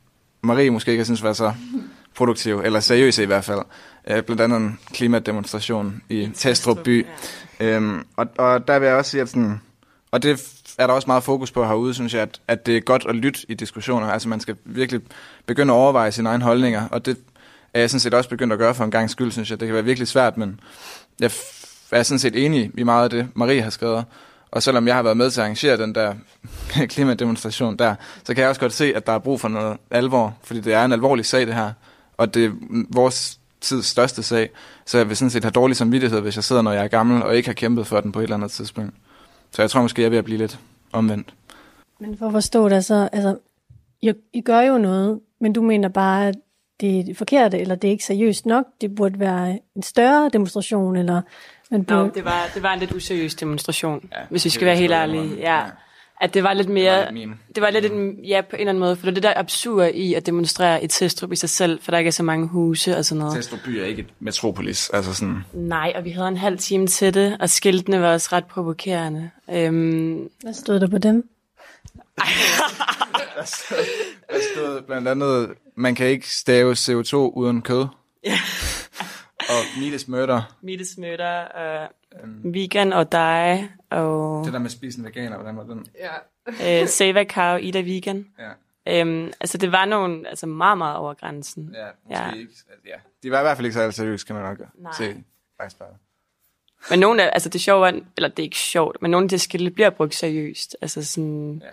S3: Marie måske ikke synes var så produktiv, eller seriøse i hvert fald. Øh, blandt andet en klimademonstration i Testrup by. Øhm, og, og der vil jeg også sige, at sådan, og det er der også meget fokus på herude, synes jeg, at, at det er godt at lytte i diskussioner. Altså man skal virkelig begynde at overveje sine egne holdninger, og det er jeg sådan set også begyndt at gøre for en gang skyld, synes jeg. Det kan være virkelig svært, men jeg er sådan set enig i meget af det, Marie har skrevet. Og selvom jeg har været med til at arrangere den der klimademonstration der, så kan jeg også godt se, at der er brug for noget alvor, fordi det er en alvorlig sag, det her. Og det er vores tids største sag, så jeg vil sådan set have dårlig samvittighed, hvis jeg sidder, når jeg er gammel, og ikke har kæmpet for den på et eller andet tidspunkt. Så jeg tror måske, jeg er ved at blive lidt omvendt.
S1: Men for at forstå det, så, altså, I gør jo noget, men du mener bare, at det er forkert, eller det er ikke seriøst nok, det burde være en større demonstration, eller man burde...
S4: No, det var, det var en lidt useriøs demonstration,
S3: Ja,
S4: hvis vi skal være helt ærlige. Ja.
S3: Ja.
S4: At det var lidt mere...
S3: Det var
S4: det var lidt en, ja, på en eller anden måde, for det er det der absurd i at demonstrere i Testrup i sig selv, for der ikke er så mange huse og sådan noget.
S3: Testrup by er ikke et metropolis, altså sådan...
S4: Nej, og vi havde en halv time til det, og skiltene var også ret provokerende. Øhm,
S1: Hvad stod der på dem?
S3: Der stod blandt andet, man kan ikke stave CO2 uden kød.
S4: Ja.
S3: og Miles murder.
S4: Mittes møder, og vegan og dig, og
S3: Det der med at spise en veganer, hvordan var den?
S5: Ja.
S4: øh, Sava Cow, Ida Vegan.
S3: Ja,
S4: Øhm, altså, det var nogle, altså meget, meget over grænsen.
S3: ja måske
S4: Ja.
S3: ikke. Altså, ja. De var i hvert fald ikke så seriøse, kan man nok
S4: Nej.
S3: se. Faktisk bare.
S4: Men nogle af, altså det sjove er, eller det er ikke sjovt, men nogle af de skilte bliver brugt seriøst. Altså sådan,
S3: Ja.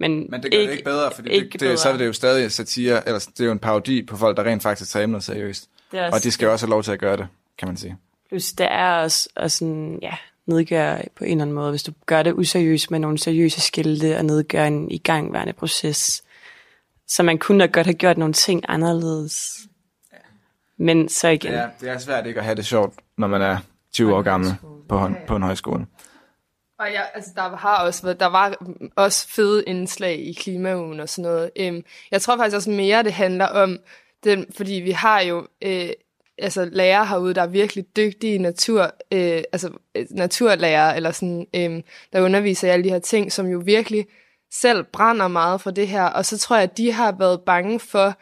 S4: Men,
S3: Men det gør ikke, det ikke bedre,
S4: ikke
S3: det, det,
S4: bedre.
S3: så er det jo stadig satire, eller det er jo en parodi på folk, der rent faktisk tager emnet seriøst.
S4: det er
S3: Og de skal jo også have lov til at gøre det, kan man sige.
S4: Plus, det er også at sådan, ja, nedgøre på en eller anden måde. Hvis du gør det useriøst med nogle seriøse skilte og nedgøre en igangværende proces. Så man kunne nok godt have gjort nogle ting anderledes. Men så igen.
S3: Det er, det er svært ikke at have det sjovt, når man er 20 år gammel på, på en højskole.
S5: Og ja, altså der har også været, der var også fede indslag i klimaugen og sådan noget. Øhm, jeg tror faktisk også mere, det handler om, den, fordi vi har jo øh, altså lærere herude, der er virkelig dygtige natur, øh, altså øh, naturlærere, eller sådan, øh, der underviser i alle de her ting, som jo virkelig selv brænder meget for det her. Og så tror jeg, at de har været bange for,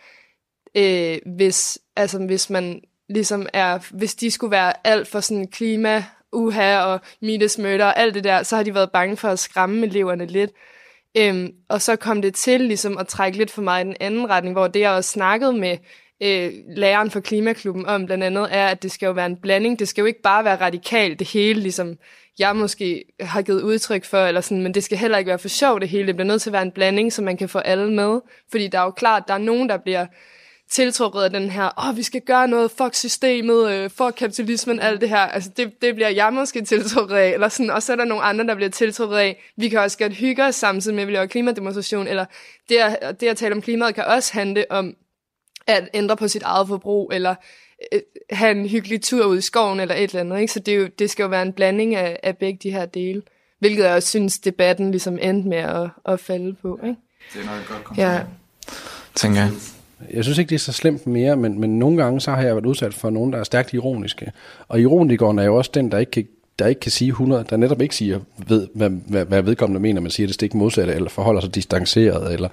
S5: øh, hvis, altså, hvis man ligesom er, hvis de skulle være alt for sådan klima, uha og middagsmøder og alt det der, så har de været bange for at skræmme eleverne lidt. Øhm, og så kom det til ligesom at trække lidt for meget i den anden retning, hvor det jeg også snakkede med øh, læreren for Klimaklubben om blandt andet, er, at det skal jo være en blanding. Det skal jo ikke bare være radikalt det hele, ligesom jeg måske har givet udtryk for, eller sådan, men det skal heller ikke være for sjovt det hele. Det bliver nødt til at være en blanding, så man kan få alle med. Fordi der er jo klart, der er nogen, der bliver tiltrukket af den her, åh, oh, vi skal gøre noget, fuck systemet, øh, fuck kapitalismen, alt det her. Altså, det, det bliver jeg måske tiltrukket af, eller sådan, og så er der nogle andre, der bliver tiltrukket af, vi kan også godt hygge os samtidig med, at vi laver klimademonstration, eller det at, det at tale om klimaet kan også handle om at ændre på sit eget forbrug, eller øh, have en hyggelig tur ud i skoven, eller et eller andet. Ikke? Så det, er jo, det skal jo være en blanding af, af begge de her dele, hvilket jeg også synes, debatten ligesom endte med at, at falde på. Ikke?
S3: Det er noget godt
S5: Ja.
S3: tænker jeg.
S8: Jeg synes ikke, det er så slemt mere, men, men nogle gange så har jeg været udsat for nogen, der er stærkt ironiske. Og ironikeren er jo også den, der ikke kan, der ikke kan sige 100, der netop ikke siger, ved, hvad, hvad, hvad vedkommende mener, man siger det stik modsatte, eller forholder sig distanceret, eller,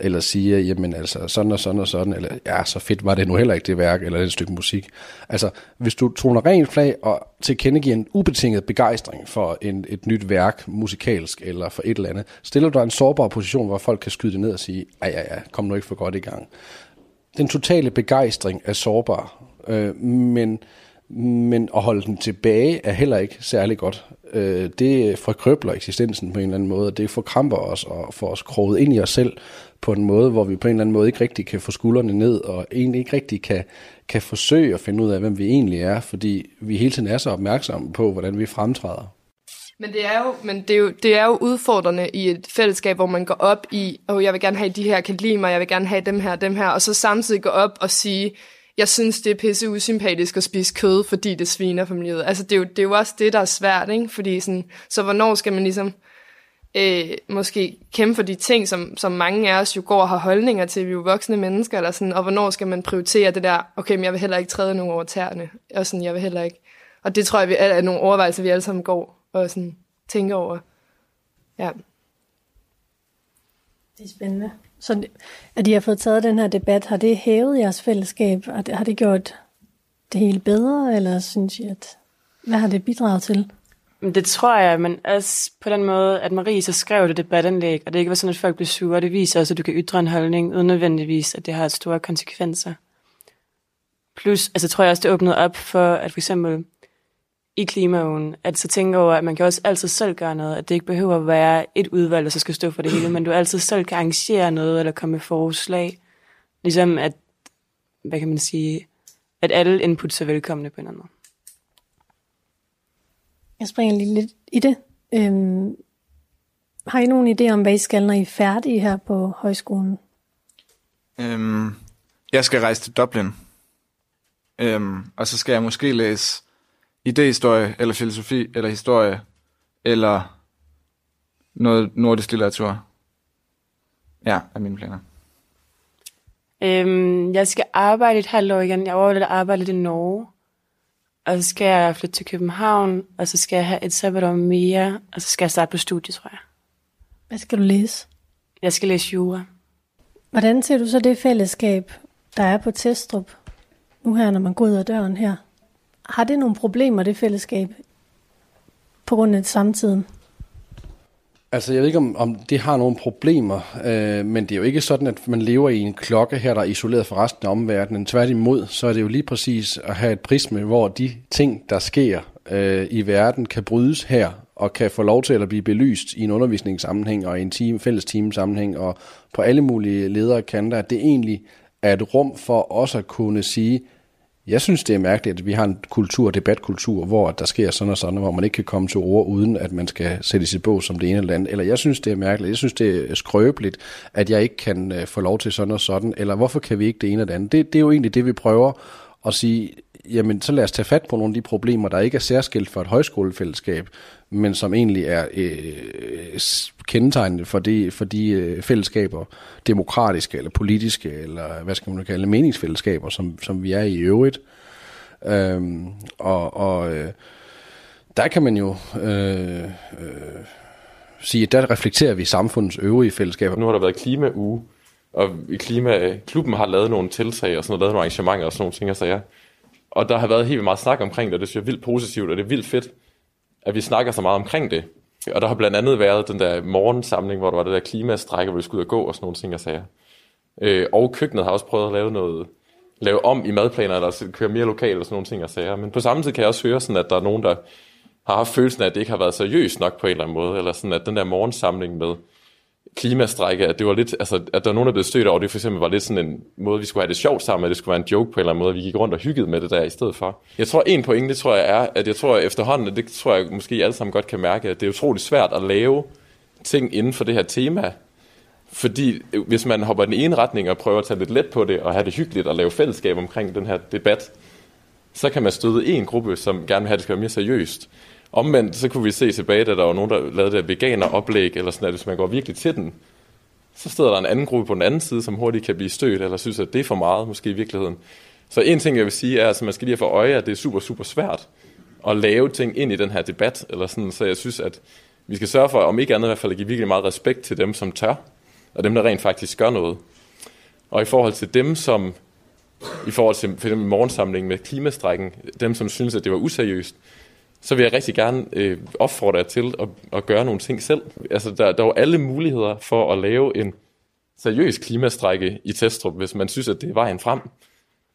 S8: eller siger, jamen altså sådan og sådan og sådan, eller ja, så fedt var det nu heller ikke det værk, eller det stykke musik. Altså, hvis du toner rent flag og tilkendegiver en ubetinget begejstring for en, et nyt værk, musikalsk eller for et eller andet, stiller du dig i en sårbar position, hvor folk kan skyde det ned og sige, ja ja ja, kom nu ikke for godt i gang den totale begejstring er sårbar, øh, men, men at holde den tilbage er heller ikke særlig godt. Øh, det forkrøbler eksistensen på en eller anden måde, og det forkramper os og får os kroget ind i os selv på en måde, hvor vi på en eller anden måde ikke rigtig kan få skuldrene ned, og egentlig ikke rigtig kan, kan forsøge at finde ud af, hvem vi egentlig er, fordi vi hele tiden er så opmærksomme på, hvordan vi fremtræder.
S5: Men det er jo, men det er jo, det er jo udfordrende i et fællesskab, hvor man går op i, oh, jeg vil gerne have de her kan lide mig, jeg vil gerne have dem her, dem her, og så samtidig gå op og sige, jeg synes, det er pisse usympatisk at spise kød, fordi det sviner for miljøet. Altså, det er, jo, det er jo også det, der er svært, ikke? Fordi sådan, så hvornår skal man ligesom øh, måske kæmpe for de ting, som, som mange af os jo går og har holdninger til, vi er jo voksne mennesker, eller sådan, og hvornår skal man prioritere det der, okay, men jeg vil heller ikke træde nogen over tæerne, og sådan, jeg vil heller ikke. Og det tror jeg vi er nogle overvejelser, vi alle sammen går og sådan tænker over. Ja.
S1: Det er spændende. Så at I har fået taget den her debat, har det hævet jeres fællesskab? Har det, har det gjort det hele bedre, eller synes I, at hvad har det bidraget til?
S4: Det tror jeg, men også på den måde, at Marie så skrev det debatindlæg, og det ikke var sådan, at folk blev sure. Det viser også, at du kan ytre en holdning, uden nødvendigvis, at det har store konsekvenser. Plus, altså tror jeg også, det åbnede op for, at for eksempel i klimaugen, at så tænker over, at man kan også altid selv gøre noget, at det ikke behøver at være et udvalg, der så skal stå for det hele, men du altid selv kan arrangere noget, eller komme med forslag. Ligesom at, hvad kan man sige, at alle inputs er velkomne på en anden måde.
S1: Jeg springer lige lidt i det. Øhm, har I nogen idé om, hvad I skal, når I er færdige her på højskolen?
S3: Øhm, jeg skal rejse til Dublin. Øhm, og så skal jeg måske læse idehistorie, eller filosofi, eller historie, eller noget nordisk litteratur. Ja, er mine planer.
S4: Øhm, jeg skal arbejde et halvt år igen. Jeg overvejer at arbejde lidt i Norge. Og så skal jeg flytte til København, og så skal jeg have et sabbatår mere, og så skal jeg starte på studie, tror jeg.
S1: Hvad skal du læse?
S4: Jeg skal læse jura.
S1: Hvordan ser du så det fællesskab, der er på Testrup, nu her, når man går ud af døren her? Har det nogle problemer, det fællesskab, på grund af samtiden?
S8: Altså, jeg ved ikke, om, om det har nogle problemer, øh, men det er jo ikke sådan, at man lever i en klokke her, der er isoleret fra resten af omverdenen. Tværtimod, så er det jo lige præcis at have et prisme, hvor de ting, der sker øh, i verden, kan brydes her, og kan få lov til at blive belyst i en undervisningssammenhæng og i en team, fælles teamsammenhæng, og på alle mulige ledere kanter, at det egentlig er et rum for os at kunne sige, jeg synes, det er mærkeligt, at vi har en kultur, debatkultur, hvor der sker sådan og sådan, hvor man ikke kan komme til ord, uden at man skal sætte sit bog som det ene eller andet. Eller jeg synes, det er mærkeligt, jeg synes, det er skrøbeligt, at jeg ikke kan øh, få lov til sådan og sådan. Eller hvorfor kan vi ikke det ene eller det andet? Det, det er jo egentlig det, vi prøver at sige, jamen så lad os tage fat på nogle af de problemer, der ikke er særskilt for et højskolefællesskab, men som egentlig er øh, kendetegnende for de, for de øh, fællesskaber, demokratiske eller politiske, eller hvad skal man kalde det, meningsfællesskaber, som, som vi er i øvrigt. Øhm, og og øh, der kan man jo øh, øh, sige, at der reflekterer vi samfundets øvrige fællesskaber.
S9: Nu har der været klimauge, og i klimaklubben har lavet nogle tiltag og sådan noget, lavet nogle arrangementer og sådan nogle ting og sager. Og der har været helt vildt meget snak omkring det, og det synes jeg er vildt positivt, og det er vildt fedt, at vi snakker så meget omkring det. Og der har blandt andet været den der morgensamling, hvor der var det der klimastrække, hvor vi skulle ud og gå og sådan nogle ting og sager. Øh, og køkkenet har også prøvet at lave noget, lave om i madplaner, eller køre mere lokalt og sådan nogle ting og sager. Men på samme tid kan jeg også høre sådan, at der er nogen, der har haft følelsen af, at det ikke har været seriøst nok på en eller anden måde, eller sådan, at den der morgensamling med klimastrække, at det var lidt, altså, at der var nogen, der blev stødt over, det for eksempel var lidt sådan en måde, vi skulle have det sjovt sammen, at det skulle være en joke på en eller anden måde, at vi gik rundt og hyggede med det der i stedet for. Jeg tror, en pointe, det tror jeg er, at jeg tror efterhånden, det tror jeg måske alle sammen godt kan mærke, at det er utroligt svært at lave ting inden for det her tema, fordi øh, hvis man hopper i den ene retning og prøver at tage lidt let på det, og have det hyggeligt og lave fællesskab omkring den her debat, så kan man støde en gruppe, som gerne vil have, at det skal være mere seriøst. Omvendt, så kunne vi se tilbage, da der var nogen, der lavede det her veganer-oplæg, eller sådan, at hvis man går virkelig til den, så stod der en anden gruppe på den anden side, som hurtigt kan blive stødt, eller synes, at det er for meget, måske i virkeligheden. Så en ting, jeg vil sige, er, at man skal lige have for øje, at det er super, super svært at lave ting ind i den her debat, eller sådan, så jeg synes, at vi skal sørge for, om ikke andet i hvert fald, at give virkelig meget respekt til dem, som tør, og dem, der rent faktisk gør noget. Og i forhold til dem, som i forhold til for eksempel morgensamlingen med klimastrækken, dem, som synes, at det var useriøst, så vil jeg rigtig gerne øh, opfordre jer til at, at gøre nogle ting selv. Altså, der, der er jo alle muligheder for at lave en seriøs klimastrække i Testrup, hvis man synes, at det er vejen frem.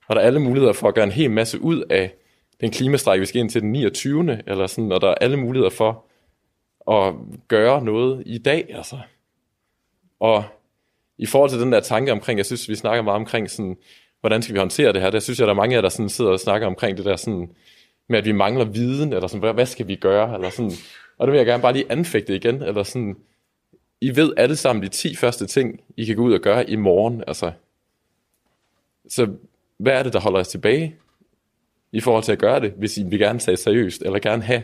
S9: Og der er alle muligheder for at gøre en hel masse ud af den klimastrække, vi skal ind til den 29. Eller sådan, og der er alle muligheder for at gøre noget i dag. Altså. Og i forhold til den der tanke omkring, jeg synes, vi snakker meget omkring, sådan, hvordan skal vi håndtere det her, der synes jeg, der er mange af jer, der sådan sidder og snakker omkring det der sådan, med, at vi mangler viden, eller sådan, hvad, hvad skal vi gøre, eller sådan, og det vil jeg gerne bare lige anfægte igen, eller sådan, I ved alle sammen de 10 første ting, I kan gå ud og gøre i morgen, altså. Så hvad er det, der holder os tilbage i forhold til at gøre det, hvis I vil gerne tage seriøst, eller gerne have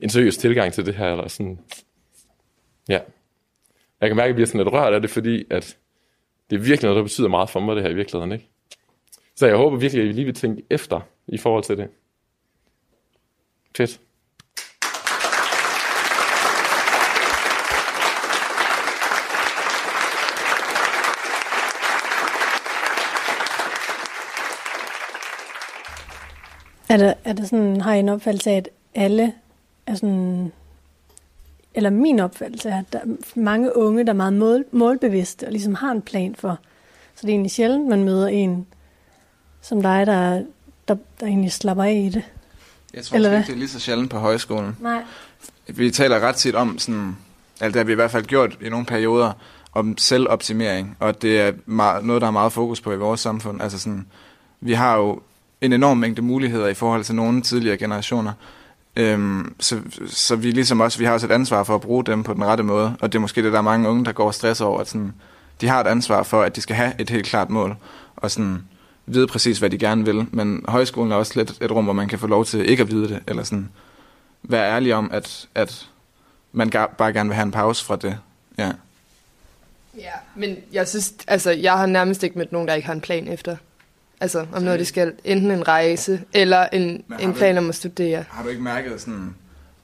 S9: en seriøs tilgang til det her, eller sådan. Ja. Jeg kan mærke, at jeg bliver sådan lidt rørt af det, fordi at det er virkelig noget, der betyder meget for mig, det her i virkeligheden, ikke? Så jeg håber virkelig, at I lige vil tænke efter i forhold til det. Fedt.
S1: Er det, er det sådan, har I en opfattelse af, at alle er sådan, eller min opfattelse er, at der er mange unge, der er meget mål, målbevidste og ligesom har en plan for. Så det er egentlig sjældent, man møder en som dig, der, der, der egentlig slapper af i det.
S3: Jeg tror
S1: Eller
S3: ikke, det er lige så sjældent på højskolen.
S1: Nej.
S3: Vi taler ret tit om sådan, altså det har vi i hvert fald gjort i nogle perioder, om selvoptimering, og det er meget, noget, der er meget fokus på i vores samfund. Altså sådan, vi har jo en enorm mængde muligheder i forhold til nogle tidligere generationer, øhm, så, så vi ligesom også, vi har også et ansvar for at bruge dem på den rette måde, og det er måske det, der er mange unge, der går og stresser over, at sådan, de har et ansvar for, at de skal have et helt klart mål, og sådan vide præcis, hvad de gerne vil, men højskolen er også lidt et rum, hvor man kan få lov til ikke at vide det, eller sådan være ærlig om, at, at man bare gerne vil have en pause fra det. Ja.
S5: Ja, men jeg synes, altså, jeg har nærmest ikke mødt nogen, der ikke har en plan efter. Altså, om noget, de skal. Enten en rejse, eller en, en
S3: du
S5: plan om at studere.
S3: Har du ikke mærket sådan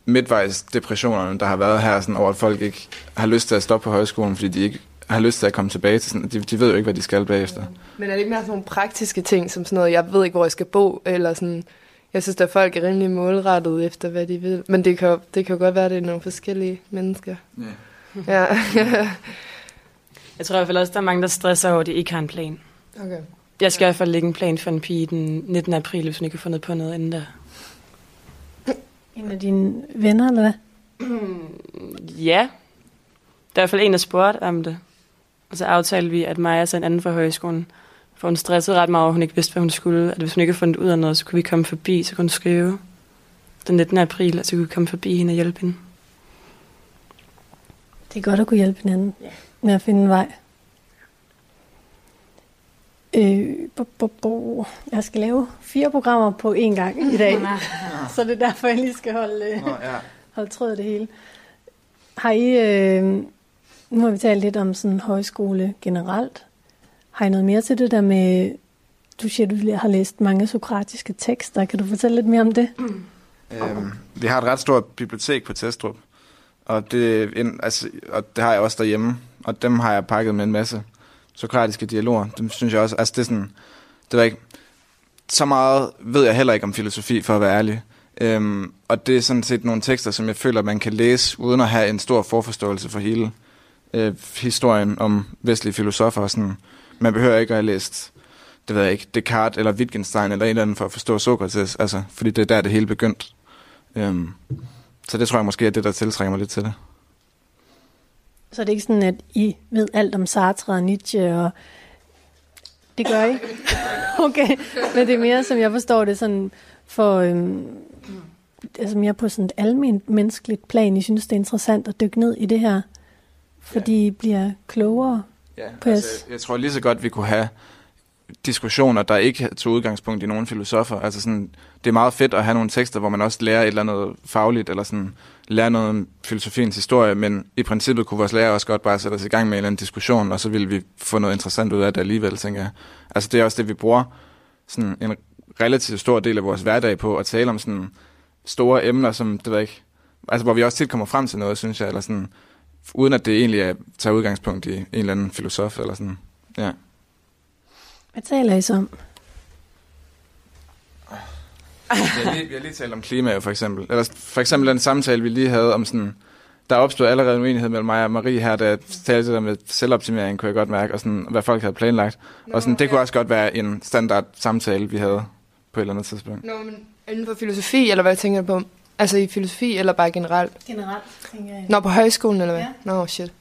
S3: midtvejs depressionerne, der har været her, sådan over at folk ikke har lyst til at stoppe på højskolen, fordi de ikke har lyst til at komme tilbage til sådan, de, de ved jo ikke, hvad de skal bagefter.
S5: Men er det ikke mere sådan nogle praktiske ting, som sådan noget, jeg ved ikke, hvor jeg skal bo, eller sådan... Jeg synes, at folk er rimelig målrettet efter, hvad de vil. Men det kan, jo- det kan godt være, at det er nogle forskellige mennesker.
S3: Ja.
S5: Ja.
S4: Jeg tror i hvert fald også, der er mange, der stresser over, at de ikke har en plan.
S5: okay.
S4: Jeg skal i hvert fald lægge en plan for en pige den 19. april, hvis hun ikke har fundet på noget inden da.
S1: En af dine venner, eller hvad?
S4: Ja. Der er i hvert fald en, der spurgte om det. Og så aftalte vi, at Maja så en anden fra højskolen. For hun stressede ret meget, over, at hun ikke vidste, hvad hun skulle. At hvis hun ikke havde fundet ud af noget, så kunne vi komme forbi, så kunne hun skrive den 19. april, og så kunne vi komme forbi hende og hjælpe hende.
S1: Det er godt at kunne hjælpe hinanden med at finde en vej. Øh, bo, bo, bo. Jeg skal lave fire programmer på én gang i dag, så det er derfor, jeg lige skal holde, øh,
S3: Nå, ja.
S1: holde tråd af det hele. Har I, øh, nu har vi talt lidt om sådan højskole generelt. Har I noget mere til det der med, du siger, du har læst mange sokratiske tekster. Kan du fortælle lidt mere om det?
S3: Øhm, vi har et ret stort bibliotek på Testrup, og det, altså, og det har jeg også derhjemme, og dem har jeg pakket med en masse sokratiske dialoger. Dem synes jeg også, altså det er sådan, det var ikke, så meget ved jeg heller ikke om filosofi, for at være ærlig. Øhm, og det er sådan set nogle tekster, som jeg føler, man kan læse, uden at have en stor forforståelse for hele øh, historien om vestlige filosofer. Og sådan. Man behøver ikke at have læst, det ved jeg ikke, Descartes eller Wittgenstein eller en eller anden for at forstå Sokrates, altså, fordi det er der, det hele begyndt. Øhm, så det tror jeg måske er det, der tiltrækker mig lidt til det.
S1: Så det er ikke sådan, at I ved alt om Sartre og Nietzsche, og det gør I? Okay, men det er mere, som jeg forstår det, sådan for, øhm, altså mere på sådan et almindeligt menneskeligt plan. I synes, det er interessant at dykke ned i det her, fordi I bliver klogere.
S3: Ja,
S1: På
S3: altså,
S1: jeres-
S3: jeg tror lige så godt, vi kunne have diskussioner, der ikke tog udgangspunkt i nogle filosofer. Altså sådan, det er meget fedt at have nogle tekster, hvor man også lærer et eller andet fagligt, eller sådan, lærer noget om filosofiens historie, men i princippet kunne vores lærer også godt bare sætte os i gang med en eller anden diskussion, og så ville vi få noget interessant ud af det alligevel, tænker jeg. Altså det er også det, vi bruger sådan en relativt stor del af vores hverdag på, at tale om sådan store emner, som, det ved jeg ikke, altså hvor vi også tit kommer frem til noget, synes jeg, eller sådan, uden at det egentlig er, tager udgangspunkt i en eller anden filosof, eller sådan, ja.
S1: Hvad taler I så om?
S3: Vi har, lige, vi har lige talt om klima jo, for eksempel. Eller for eksempel den samtale, vi lige havde om sådan... Der opstod allerede en uenighed mellem mig og Marie her, da jeg talte der med selvoptimering, kunne jeg godt mærke, og sådan, hvad folk havde planlagt. Nå, og sådan, det kunne også godt være en standard samtale, vi havde på et eller andet tidspunkt.
S5: Nå, men inden for filosofi, eller hvad tænker du på? Altså i filosofi, eller bare generelt?
S1: Generelt, tænker jeg.
S5: Nå, på højskolen, eller hvad?
S1: Ja.
S5: Nå, shit.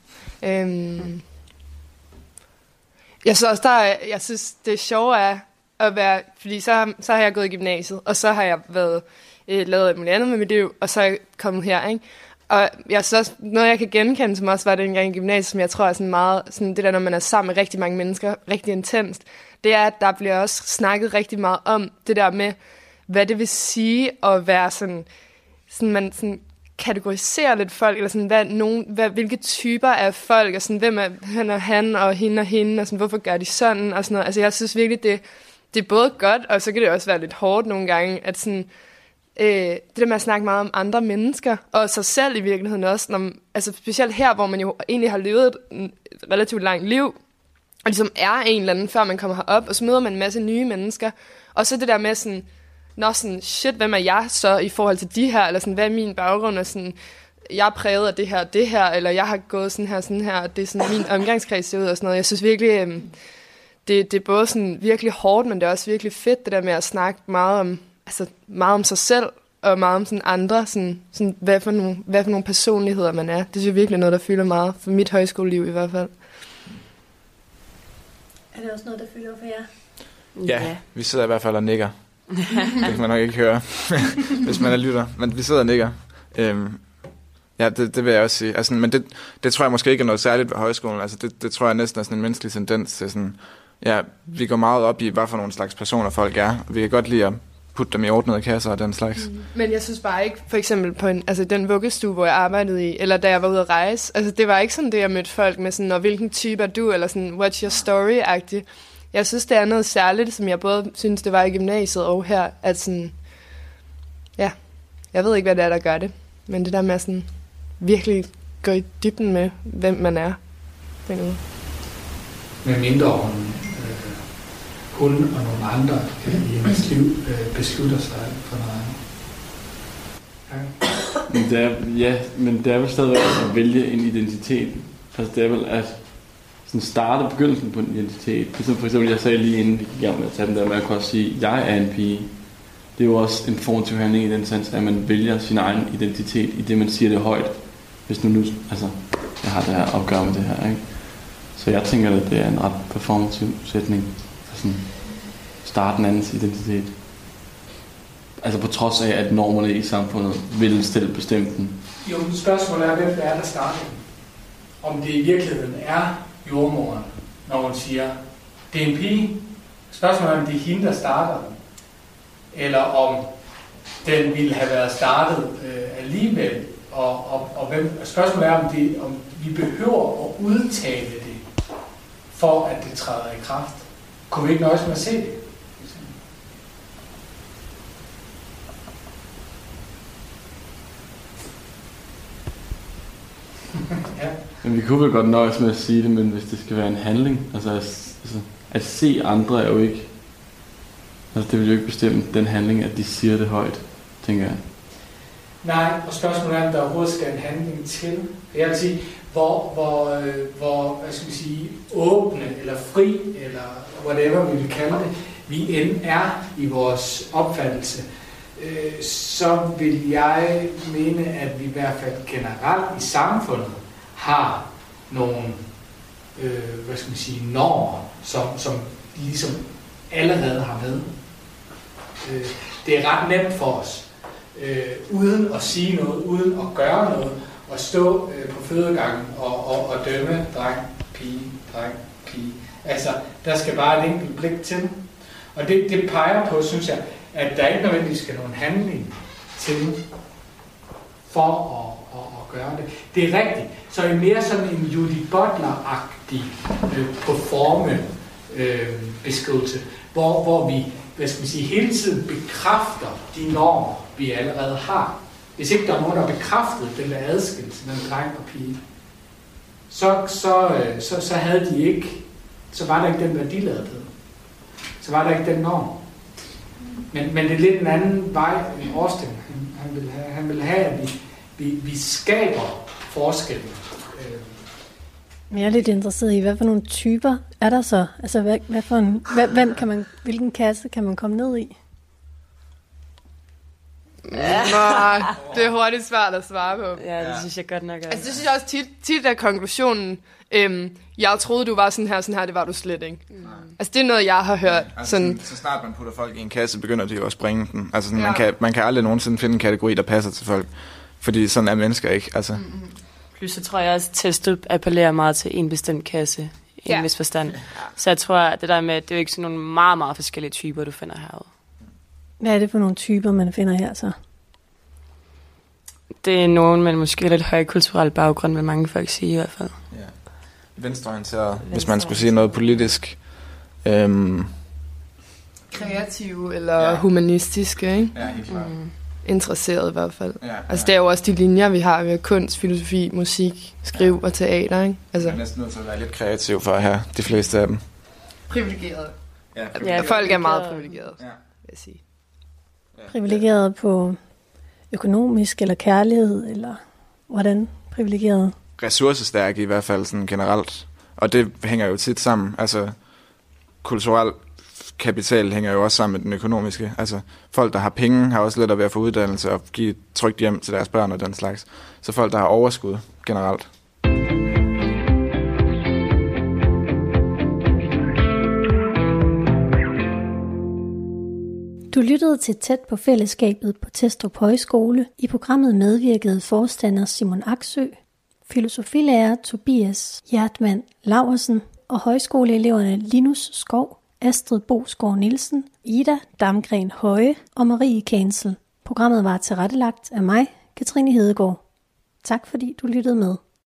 S5: Øhm, jeg synes også, der er, jeg synes, det sjove er at være, fordi så, har- så har jeg gået i gymnasiet, og så har jeg været, øh, lavet alt muligt andet med mit liv, og så er jeg kommet her, ikke? Og jeg synes også, noget jeg kan genkende, som også var dengang i gymnasiet, som jeg tror er sådan meget, sådan det der, når man er sammen med rigtig mange mennesker, rigtig intenst, det er, at der bliver også snakket rigtig meget om det der med, hvad det vil sige at være sådan, sådan man sådan kategoriserer lidt folk, eller sådan, hvad, nogen, hvad, hvilke typer af folk, og sådan, hvem er han og han, og hende og hende, og sådan, hvorfor gør de sådan, og sådan noget. Altså, jeg synes virkelig, det, det er både godt, og så kan det også være lidt hårdt nogle gange, at sådan, øh, det der med at snakke meget om andre mennesker, og sig selv i virkeligheden også. Når, man- altså specielt her, hvor man jo egentlig har levet et, et relativt langt liv, og ligesom er en eller anden, før man kommer herop, og så møder man en masse nye mennesker. Og så det der med sådan, nå sådan, shit, hvem er jeg så i forhold til de her, eller sådan, hvad er min baggrund, og sådan, jeg er præget af det her det her, eller jeg har gået sådan her sådan her, og det er sådan, min omgangskreds ser ud og sådan noget. Jeg synes virkelig, øhm, det, det er både sådan virkelig hårdt, men det er også virkelig fedt, det der med at snakke meget om, altså meget om sig selv, og meget om sådan andre, sådan, sådan, hvad, for nogle, hvad for nogle personligheder man er. Det synes jeg virkelig er noget, der fylder meget, for mit højskoleliv i hvert fald.
S1: Er det også noget, der fylder for jer?
S3: Ja, vi sidder i hvert fald og nikker det kan man nok ikke høre, hvis man er lytter. Men vi sidder og nikker. Øhm, ja, det, det vil jeg også sige. Altså, men det, det tror jeg måske ikke er noget særligt ved højskolen. Altså, det, det tror jeg næsten er sådan en menneskelig tendens til sådan... Ja, vi går meget op i, hvad for nogle slags personer folk er. Vi kan godt lide at putte dem i ordnede kasser og den slags. Mm.
S5: Men jeg synes bare ikke, for eksempel på en, altså den vuggestue, hvor jeg arbejdede i, eller da jeg var ude at rejse, altså det var ikke sådan det, jeg mødte folk med sådan, og hvilken type er du, eller sådan, what's your story-agtigt. Jeg synes, det er noget særligt, som jeg både synes, det var i gymnasiet og her, at sådan, ja, jeg ved ikke, hvad det er, der gør det, men det der med at sådan virkelig gå i dybden med, hvem man er. på en måde.
S6: Med mindre hun, øh, hun og nogle andre øh, i hendes liv øh, beslutter sig for noget andet. Ja.
S10: Men det er, ja, men det er vel stadigvæk at vælge en identitet. Altså det er vel at sådan starter begyndelsen på en identitet. Ligesom for eksempel, jeg sagde lige inden vi gik i gang med at tage den der, med at kunne også sige, jeg er en pige. Det er jo også en formativ handling i den sens, at man vælger sin egen identitet i det, man siger det højt. Hvis nu, nu altså, jeg har det her opgør med det her, ikke? Så jeg tænker, at det er en ret performativ sætning. Så sådan starte en andens identitet. Altså på trods af, at normerne i samfundet vil stille bestemt den.
S6: Jo, spørgsmålet er, hvem det er, der starter. Om det i virkeligheden er jordmoren, når hun siger, det er en pige. Spørgsmålet er, om det er hende, der starter den. Eller om den ville have været startet øh, alligevel. Og, og, og hvem, spørgsmålet er, om, det, om vi behøver at udtale det, for at det træder i kraft. Kunne vi ikke nøjes med at se det? ja.
S10: Men vi kunne vel godt nøjes med at sige det, men hvis det skal være en handling, altså, altså at se andre er jo ikke, altså det vil jo ikke bestemme den handling, at de siger det højt, tænker jeg.
S6: Nej, og spørgsmålet er, om der overhovedet skal en handling til. Jeg vil sige, hvor, hvor, øh, hvor hvad skal vi sige, åbne eller fri, eller whatever vi vil kalde det, vi end er i vores opfattelse, øh, så vil jeg mene, at vi i hvert fald generelt i samfundet har nogle øh, hvad skal man sige, normer, som, som de ligesom allerede har med. Øh, det er ret nemt for os, øh, uden at sige noget, uden at gøre noget, at stå øh, på fødegangen og, og, og dømme dreng, pige, dreng, pige. Altså, der skal bare et enkelt blik til. Og det, det peger på, synes jeg, at der ikke nødvendigvis skal nogen handling til for at, at, at gøre det. Det er rigtigt. Så er mere sådan en Judy Butler-agtig øh, performe øh, beskrivelse, hvor, hvor vi hvad skal man sige, hele tiden bekræfter de normer, vi allerede har. Hvis ikke der er nogen, der bekræftet den der adskillelse mellem dreng og pige, så, så, øh, så, så havde de ikke, så var der ikke den værdiladethed. Så var der ikke den norm. Men, men det er lidt en anden vej, end Austin. Han, han, vil have, han vil have, at vi, vi, vi skaber forskellen.
S1: Men jeg er lidt interesseret i, hvad for nogle typer er der så? Altså, hvad, hvad for en, hvad, hvem kan man, hvilken kasse kan man komme ned i?
S5: Ja. Nå, det er hurtigt svært at svare på.
S4: Ja, det synes jeg godt nok er.
S5: Altså, det synes jeg også tit, tit er konklusionen, øhm, jeg troede, du var sådan her, sådan her, det var du slet ikke. Mm. Altså, det er noget, jeg har hørt.
S3: Altså, sådan, så snart man putter folk i en kasse, begynder de jo at springe den. Altså, sådan,
S5: Ja.
S3: man, kan, man kan aldrig nogensinde finde en kategori, der passer til folk. Fordi sådan er mennesker ikke. Altså, mm.
S4: Plus så tror jeg også, at testet appellerer meget til en bestemt kasse i
S5: Ja.
S4: en vis forstand. Så jeg tror, at det der med, at det er jo ikke sådan nogle meget, meget forskellige typer, du finder herude.
S1: Hvad er det for nogle typer, man finder her så?
S4: Det er nogen med måske lidt højkulturel baggrund, vil mange folk sige i hvert fald.
S3: venstreorienteret, hvis man skulle sige noget politisk. Øhm,
S5: kreative eller ja. humanistiske, ikke?
S3: Ja, helt klart.
S5: Mm. Interesseret i hvert fald.
S3: Ja, ja.
S5: Altså det er jo også de linjer, vi har. Vi har kunst, filosofi, musik, skriv og teater, ikke? Altså,
S3: Jeg er næsten nødt til at være lidt kreativ for at have de fleste af dem.
S5: privilegeret.
S3: Ja,
S5: Ja, folk er meget privilegerede,
S3: Ja.
S5: vil jeg sige.
S1: Privilegeret på økonomisk eller kærlighed, eller hvordan privilegeret?
S3: ressourcestærke i hvert fald sådan generelt. Og det hænger jo tit sammen. Altså, kulturel kapital hænger jo også sammen med den økonomiske. Altså, folk, der har penge, har også lettere ved at få uddannelse og give et trygt hjem til deres børn og den slags. Så folk, der har overskud generelt.
S1: Du lyttede til Tæt på fællesskabet på Testrup Højskole. I programmet medvirkede forstander Simon Aksø, filosofilærer Tobias Hjertmann Laversen og højskoleeleverne Linus Skov, Astrid Bosgaard Nielsen, Ida Damgren Høje og Marie Kansel. Programmet var tilrettelagt af mig, Katrine Hedegaard. Tak fordi du lyttede med.